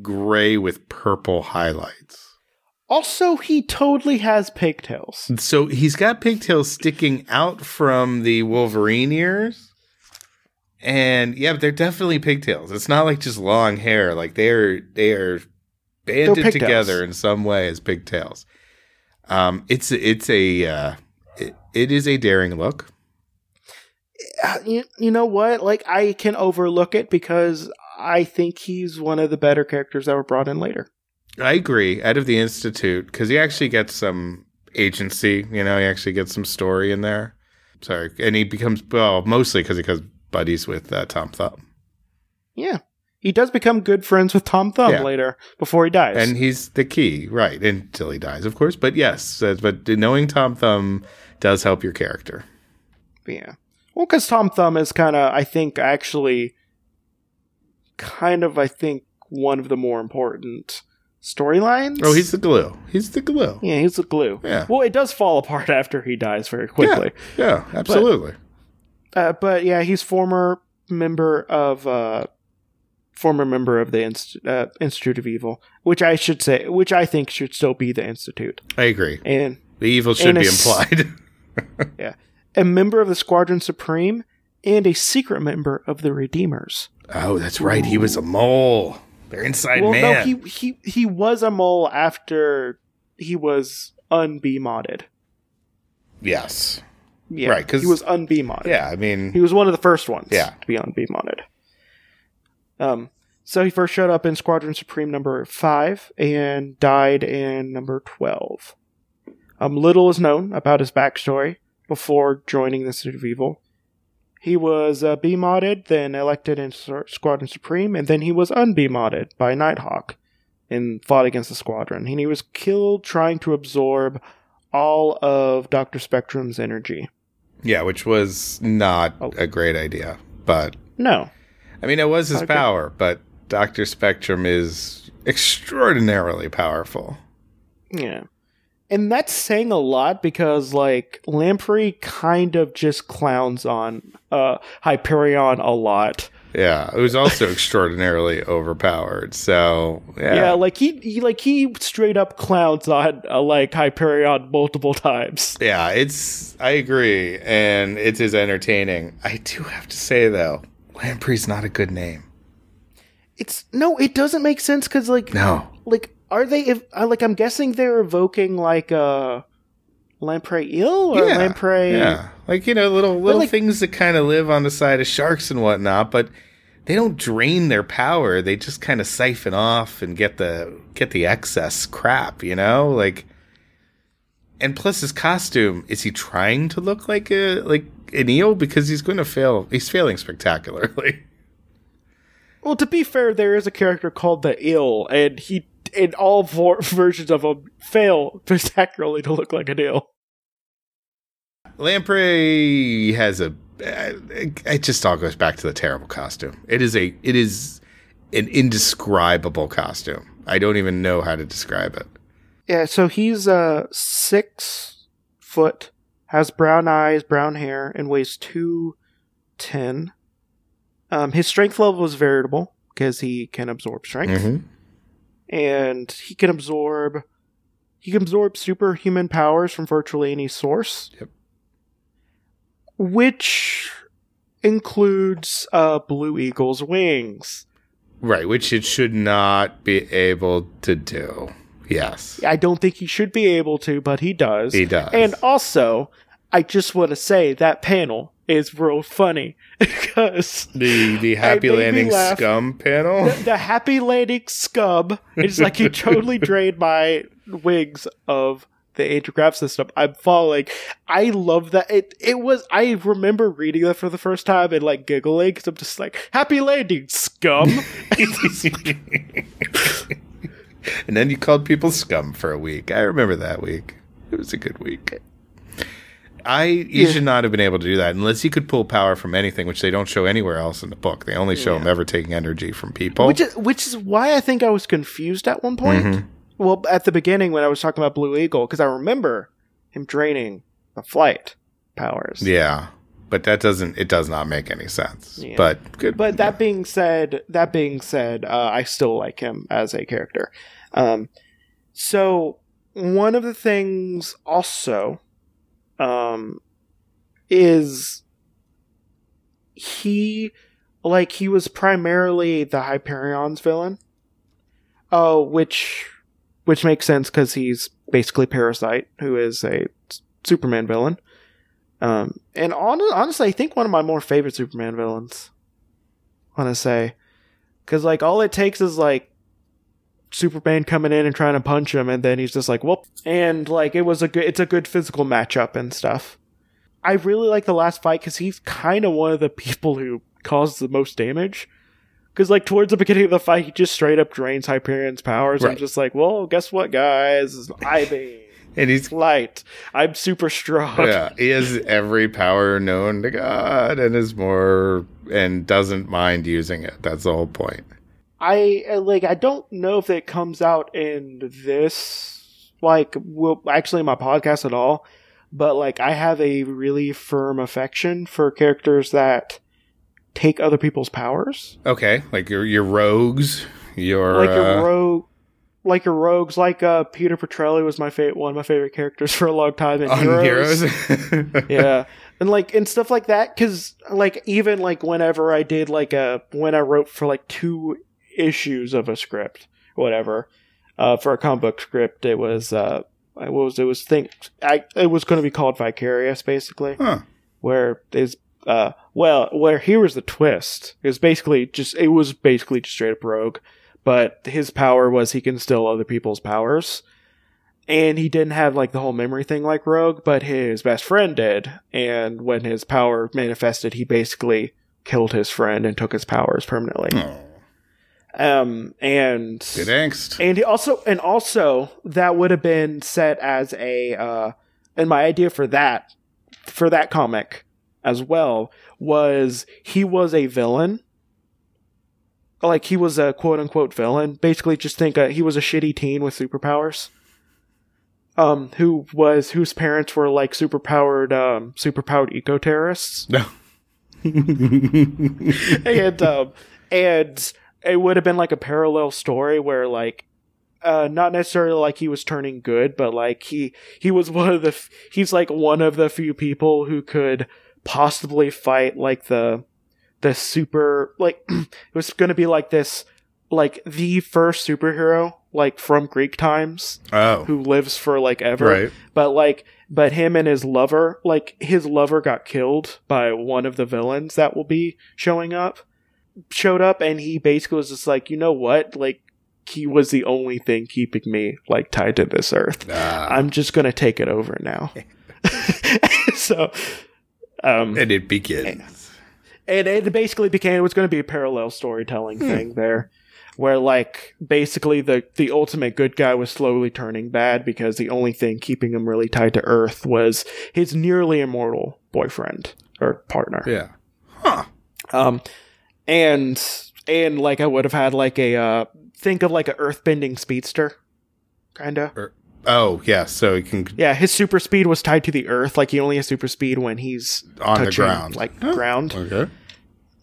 gray with purple highlights. Also, he totally has pigtails. So he's got pigtails sticking out from the Wolverine ears. And yeah, but they're definitely pigtails. It's not like just long hair. Like they're they are banded together in some way as pigtails. Um, it's it's a uh, it, it is a daring look. Uh, You, you know what? Like I can overlook it because I think he's one of the better characters that were brought in later. I agree. Out of the institute, because he actually gets some agency. You know, he actually gets some story in there. Sorry, and he becomes well mostly because he becomes buddies with uh, Tom Thumb. Yeah. He does become good friends with Tom Thumb Yeah. later before he dies. And he's the key, right? Until he dies, of course. But yes, uh, but knowing Tom Thumb does help your character. Yeah. Well, because Tom Thumb is kind of, I think, actually, kind of, I think, one of the more important storylines. Oh, he's the glue. He's the glue. yeah, he's the glue. Yeah. Well, it does fall apart after he dies very quickly. Yeah, absolutely. Uh, but yeah, he's former member of, uh, former member of the Inst- uh, Institute of Evil, which I should say, which I think should still be the Institute, I agree. and The evil should be it's- implied. Yeah, a member of the Squadron Supreme, and a secret member of the Redeemers. oh, that's right. He was a mole. They're inside well, man. no, he he he was a mole after he was unb modded. yes. Yeah, Right, 'cause- he was unb modded. Yeah, I mean, he was one of the first ones. Yeah. to be unb modded. Um, so he first showed up in Squadron Supreme number five and died in number twelve. Um, little is known about his backstory before joining the Institute of Evil. He was uh, B modded, then elected in Squadron Supreme, and then he was unb modded by Nighthawk and fought against the Squadron. And he was killed trying to absorb all of Doctor Spectrum's energy. yeah, which was not Oh. a great idea. But No, I mean, it was his good- power. But Doctor Spectrum is extraordinarily powerful. Yeah. And that's saying a lot because like Lamprey kind of just clowns on uh Hyperion a lot. Yeah, it was also extraordinarily overpowered. So Yeah, yeah, like he, he like he straight up clowns on uh, like Hyperion multiple times. Yeah, it's I agree, and it is entertaining. I do have to say though, Lamprey's not a good name. It's no, it doesn't make sense cuz like No. like are they if uh, like I'm guessing they're evoking like uh Lamprey eel or yeah, Lamprey Yeah. Like, you know, little little like- things that kind of live on the side of sharks and whatnot, but they don't drain their power. They just kind of siphon off and get the get the excess crap, you know? Like and plus his costume, is he trying to look like a like an eel? Because he's going to fail. He's failing spectacularly. Well, to be fair, there is a character called the Eel, and he, in all four versions of him, fail spectacularly to look like an ill. Lamprey has a it just all goes back to the terrible costume. It is a it is an indescribable costume. I don't even know how to describe it. Yeah, so he's uh six foot, has brown eyes, brown hair, and weighs two ten. Um, his strength level is variable because he can absorb strength, Mhm. and he can absorb he can absorb superhuman powers from virtually any source. Yep. Which includes uh Blue Eagle's wings. Right, which it should not be able to do. Yes, I don't think he should be able to, but he does. he does. And also, I just want to say that panel is real funny because the the happy landing scum panel. the, the happy landing scum, is like he totally drained my wigs of the graph system. I'm falling. I love that. It it was. I remember reading that for the first time and like giggling because I'm just like happy landing scum. and then you called people scum for a week. I remember that week. It was a good week. I you Yeah. should not have been able to do that unless he could pull power from anything, which they don't show anywhere else in the book. They only show him ever taking energy from people. which is which is why I think I was confused at one point. Mhm. Well, at the beginning when I was talking about Blue Eagle, because I remember him draining the flight powers. yeah, but that doesn't. It does not make any sense. Yeah. But good. But that being said, that being said, uh, I still like him as a character. Um, so one of the things also, um, is he like he was primarily the Hyperion's villain. Oh, which which makes sense because he's basically Parasite, who is a Superman villain. Um, and on, honestly, I think one of my more favorite Superman villains. Want to say, because like all it takes is like Superman coming in and trying to punch him, and then he's just like, "Whoop!" And like it was a good, it's a good physical matchup and stuff. I really like the last fight because he's kind of one of the people who caused the most damage. Because like towards the beginning of the fight, he just straight up drains Hyperion's powers. I'm just like, well, guess what, guys? I beam, and he's light. I'm super strong. yeah, he has every power known to God, and is more and doesn't mind using it. That's the whole point. I uh, like. I don't know if it comes out in this like well, actually in my podcast at all. But like, I have a really firm affection for characters that take other people's powers, Okay, like your your rogues, your like uh, your rogue, like your rogues. Like uh, Peter Petrelli was my favorite, one of my favorite characters for a long time in on Heroes. heroes. yeah and like and stuff like that because like even like whenever i did like a when i wrote for like two issues of a script whatever uh for a comic book script it was uh I was it was think I it was going to be called Vicarious basically Huh. where is uh well where here was the twist it was basically just it was basically just straight up rogue but his power was he can steal other people's powers. And he didn't have like the whole memory thing like rogue but his best friend did. And when his power manifested he basically killed his friend and took his powers permanently. Oh, um and good angst. and he also and also that would have been set as a uh and my idea for that for that comic as well was he was a villain like he was a quote unquote villain. Basically just think uh, he was a shitty teen with superpowers. Um who was whose parents were like superpowered um superpowered eco terrorists No. and um, and it would have been like a parallel story where like uh not necessarily like he was turning good but like he he was one of the f- he's like one of the few people who could possibly fight like the the super like it was going to be like this like the first superhero like from Greek times oh, who lives for like ever. Right. but like but him and his lover like his lover got killed by one of the villains that will be showing up showed up and he basically was just like you know what? Like he was the only thing keeping me like tied to this earth. Ah, i'm just gonna take it over now. So um and it begins. and it basically became it was going to be a parallel storytelling thing there where like basically the the ultimate good guy was slowly turning bad because the only thing keeping him really tied to earth was his nearly immortal boyfriend or partner. Yeah. Huh. Um, and and like I would have had like a uh, think of like a earthbending speedster, kind of. Oh, yeah. So he can Yeah, his super speed was tied to the earth. Like he only has super speed when he's on the ground. like Huh. ground. Okay.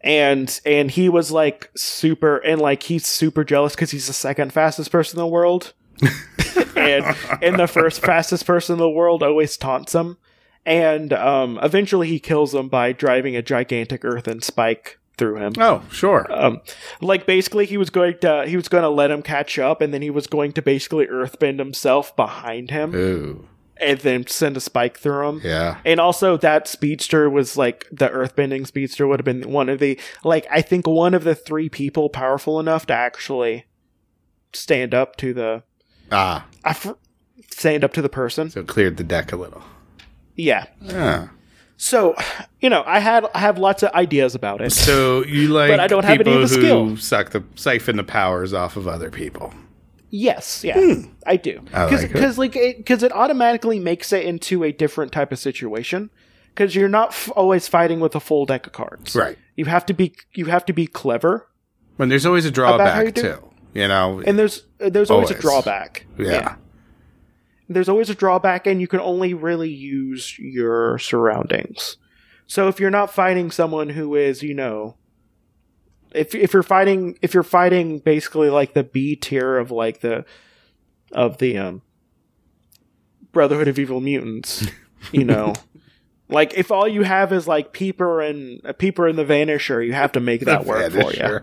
And and he was like super, and like he's super jealous because he's the second fastest person in the world, and and the first fastest person in the world always taunts him. And um, eventually he kills him by driving a gigantic earthen spike through him. Oh, sure. um like basically he was going to he was going to let him catch up and then he was going to basically earthbend himself behind him Ooh. And then send a spike through him Yeah. and also that speedster was like the earthbending speedster would have been one of the like i think one of the three people powerful enough to actually stand up to the Ah, I fr- stand up to the person so it cleared the deck a little. yeah Yeah. so you know i had i have lots of ideas about it So you like But I don't have any of the who skill. suck the siphon the powers off of other people. Yes, yeah, I do. Hmm. I like it. Because like because it, automatically makes it into a different type of situation. Because you're not f- always fighting with a full deck of cards. Right. You have to be you have to be clever, When there's always a drawback you too. You know. and there's uh, there's always, a Always. drawback. yeah. There's always a drawback, and you can only really use your surroundings. So if you're not fighting someone who is, you know, if if you're fighting if you're fighting basically like the B tier of like the of the um Brotherhood of Evil Mutants, you know. Like if all you have is like Peeper and uh, Peeper and the Vanisher, you have to make that work for you.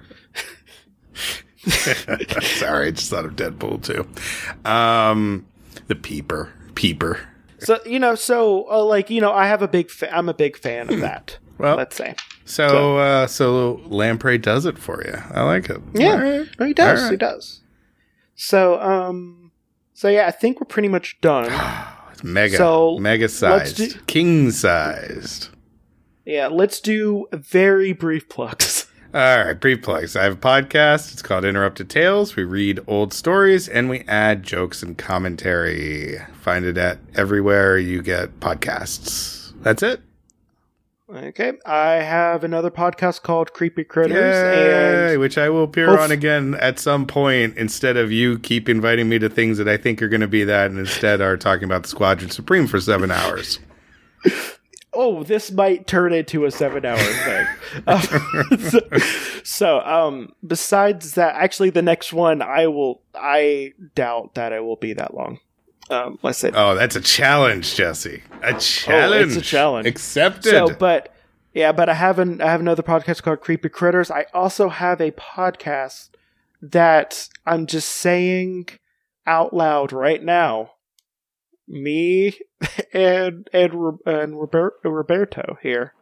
Sorry, I just thought of Deadpool too. Um, the peeper, peeper. So you know, so uh, like you know, I have a big, fa- I'm a big fan of that. Well, let's say, so uh, so Lamprey does it for you. I like it. Yeah. Right. no, he does, right. he does. So, um, so yeah, I think we're pretty much done. It's mega, So, mega sized, do- king sized. yeah, let's do very brief plugs. All right, brief plugs. I have a podcast. It's called Interrupted Tales. We read old stories and we add jokes and commentary. Find it at everywhere you get podcasts. That's it. Okay, I have another podcast called Creepy Critters, Yay, and which I will appear on again at some point instead of you keep inviting me to things that I think are going to be that and instead are talking about the Squadron Supreme for seven hours. oh, this might turn into a seven-hour thing. Uh, so, so, um, besides that, actually, the next one, I will. I doubt that it will be that long. Um, let's say Oh, that's a challenge, Jesse. A challenge. Oh, it's a challenge. Accepted. So, but yeah, but I have an I have another podcast called Creepy Critters. I also have a podcast that I'm just saying out loud right now. Me and and and Robert, Roberto here,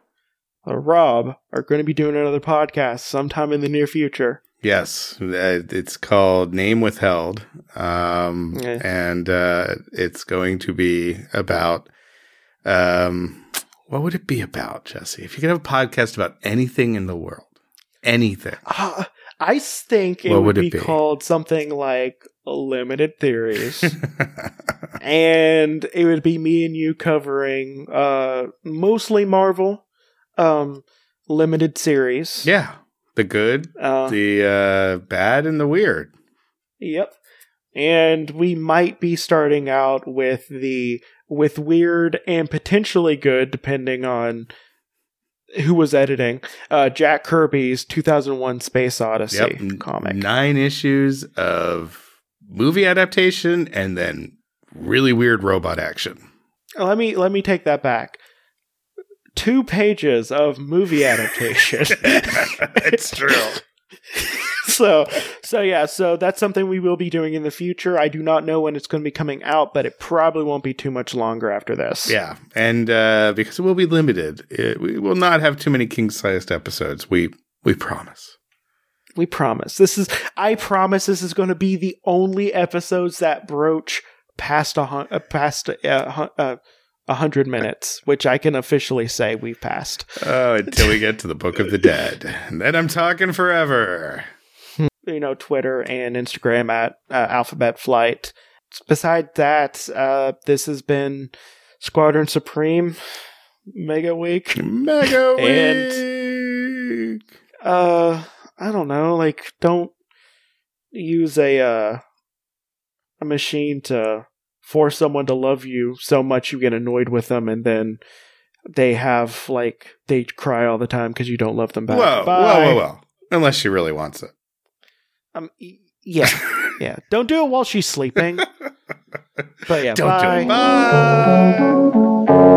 uh, Rob, are going to be doing another podcast sometime in the near future. Yes, uh, it's called Name Withheld, um, Yeah. and uh, it's going to be about um, what would it be about, Jesse? If you could have a podcast about anything in the world, anything. Uh, I think it What would, would it be, be? called something like Limited Theories. and it would be me and you covering uh mostly Marvel um limited series. yeah, the good, Uh, the uh, bad, and the weird. yep. And we might be starting out with the with weird and potentially good depending on who was editing uh Jack Kirby's 2001 Space Odyssey Yep, comic. nine issues of movie adaptation, and then really weird robot action. Let me let me take that back. Two pages of movie adaptation. it's true. so so yeah so that's something we will be doing in the future i do not know when it's going to be coming out but it probably won't be too much longer after this Yeah, and uh, because it will be limited, it, we will not have too many king-sized episodes. We we promise. we promise this is i promise this is going to be the only episodes that broach past a hun- uh, past a, hun- uh, a hundred minutes which i can officially say we've passed Oh, until we get to the Book of the Dead, and then I'm talking forever. you know twitter and instagram at uh, alphabet flight Besides that uh, this has been squadron supreme Mega Week. Mega And- week. Uh, I don't know. Like, don't use a uh, a machine to force someone to love you so much you get annoyed with them, and then they have like they cry all the time because you don't love them back. Whoa, whoa, Bye. whoa, whoa! Unless she really wants it. Um, yeah, yeah. Don't do it while she's sleeping. But yeah, Don't do it. Bye.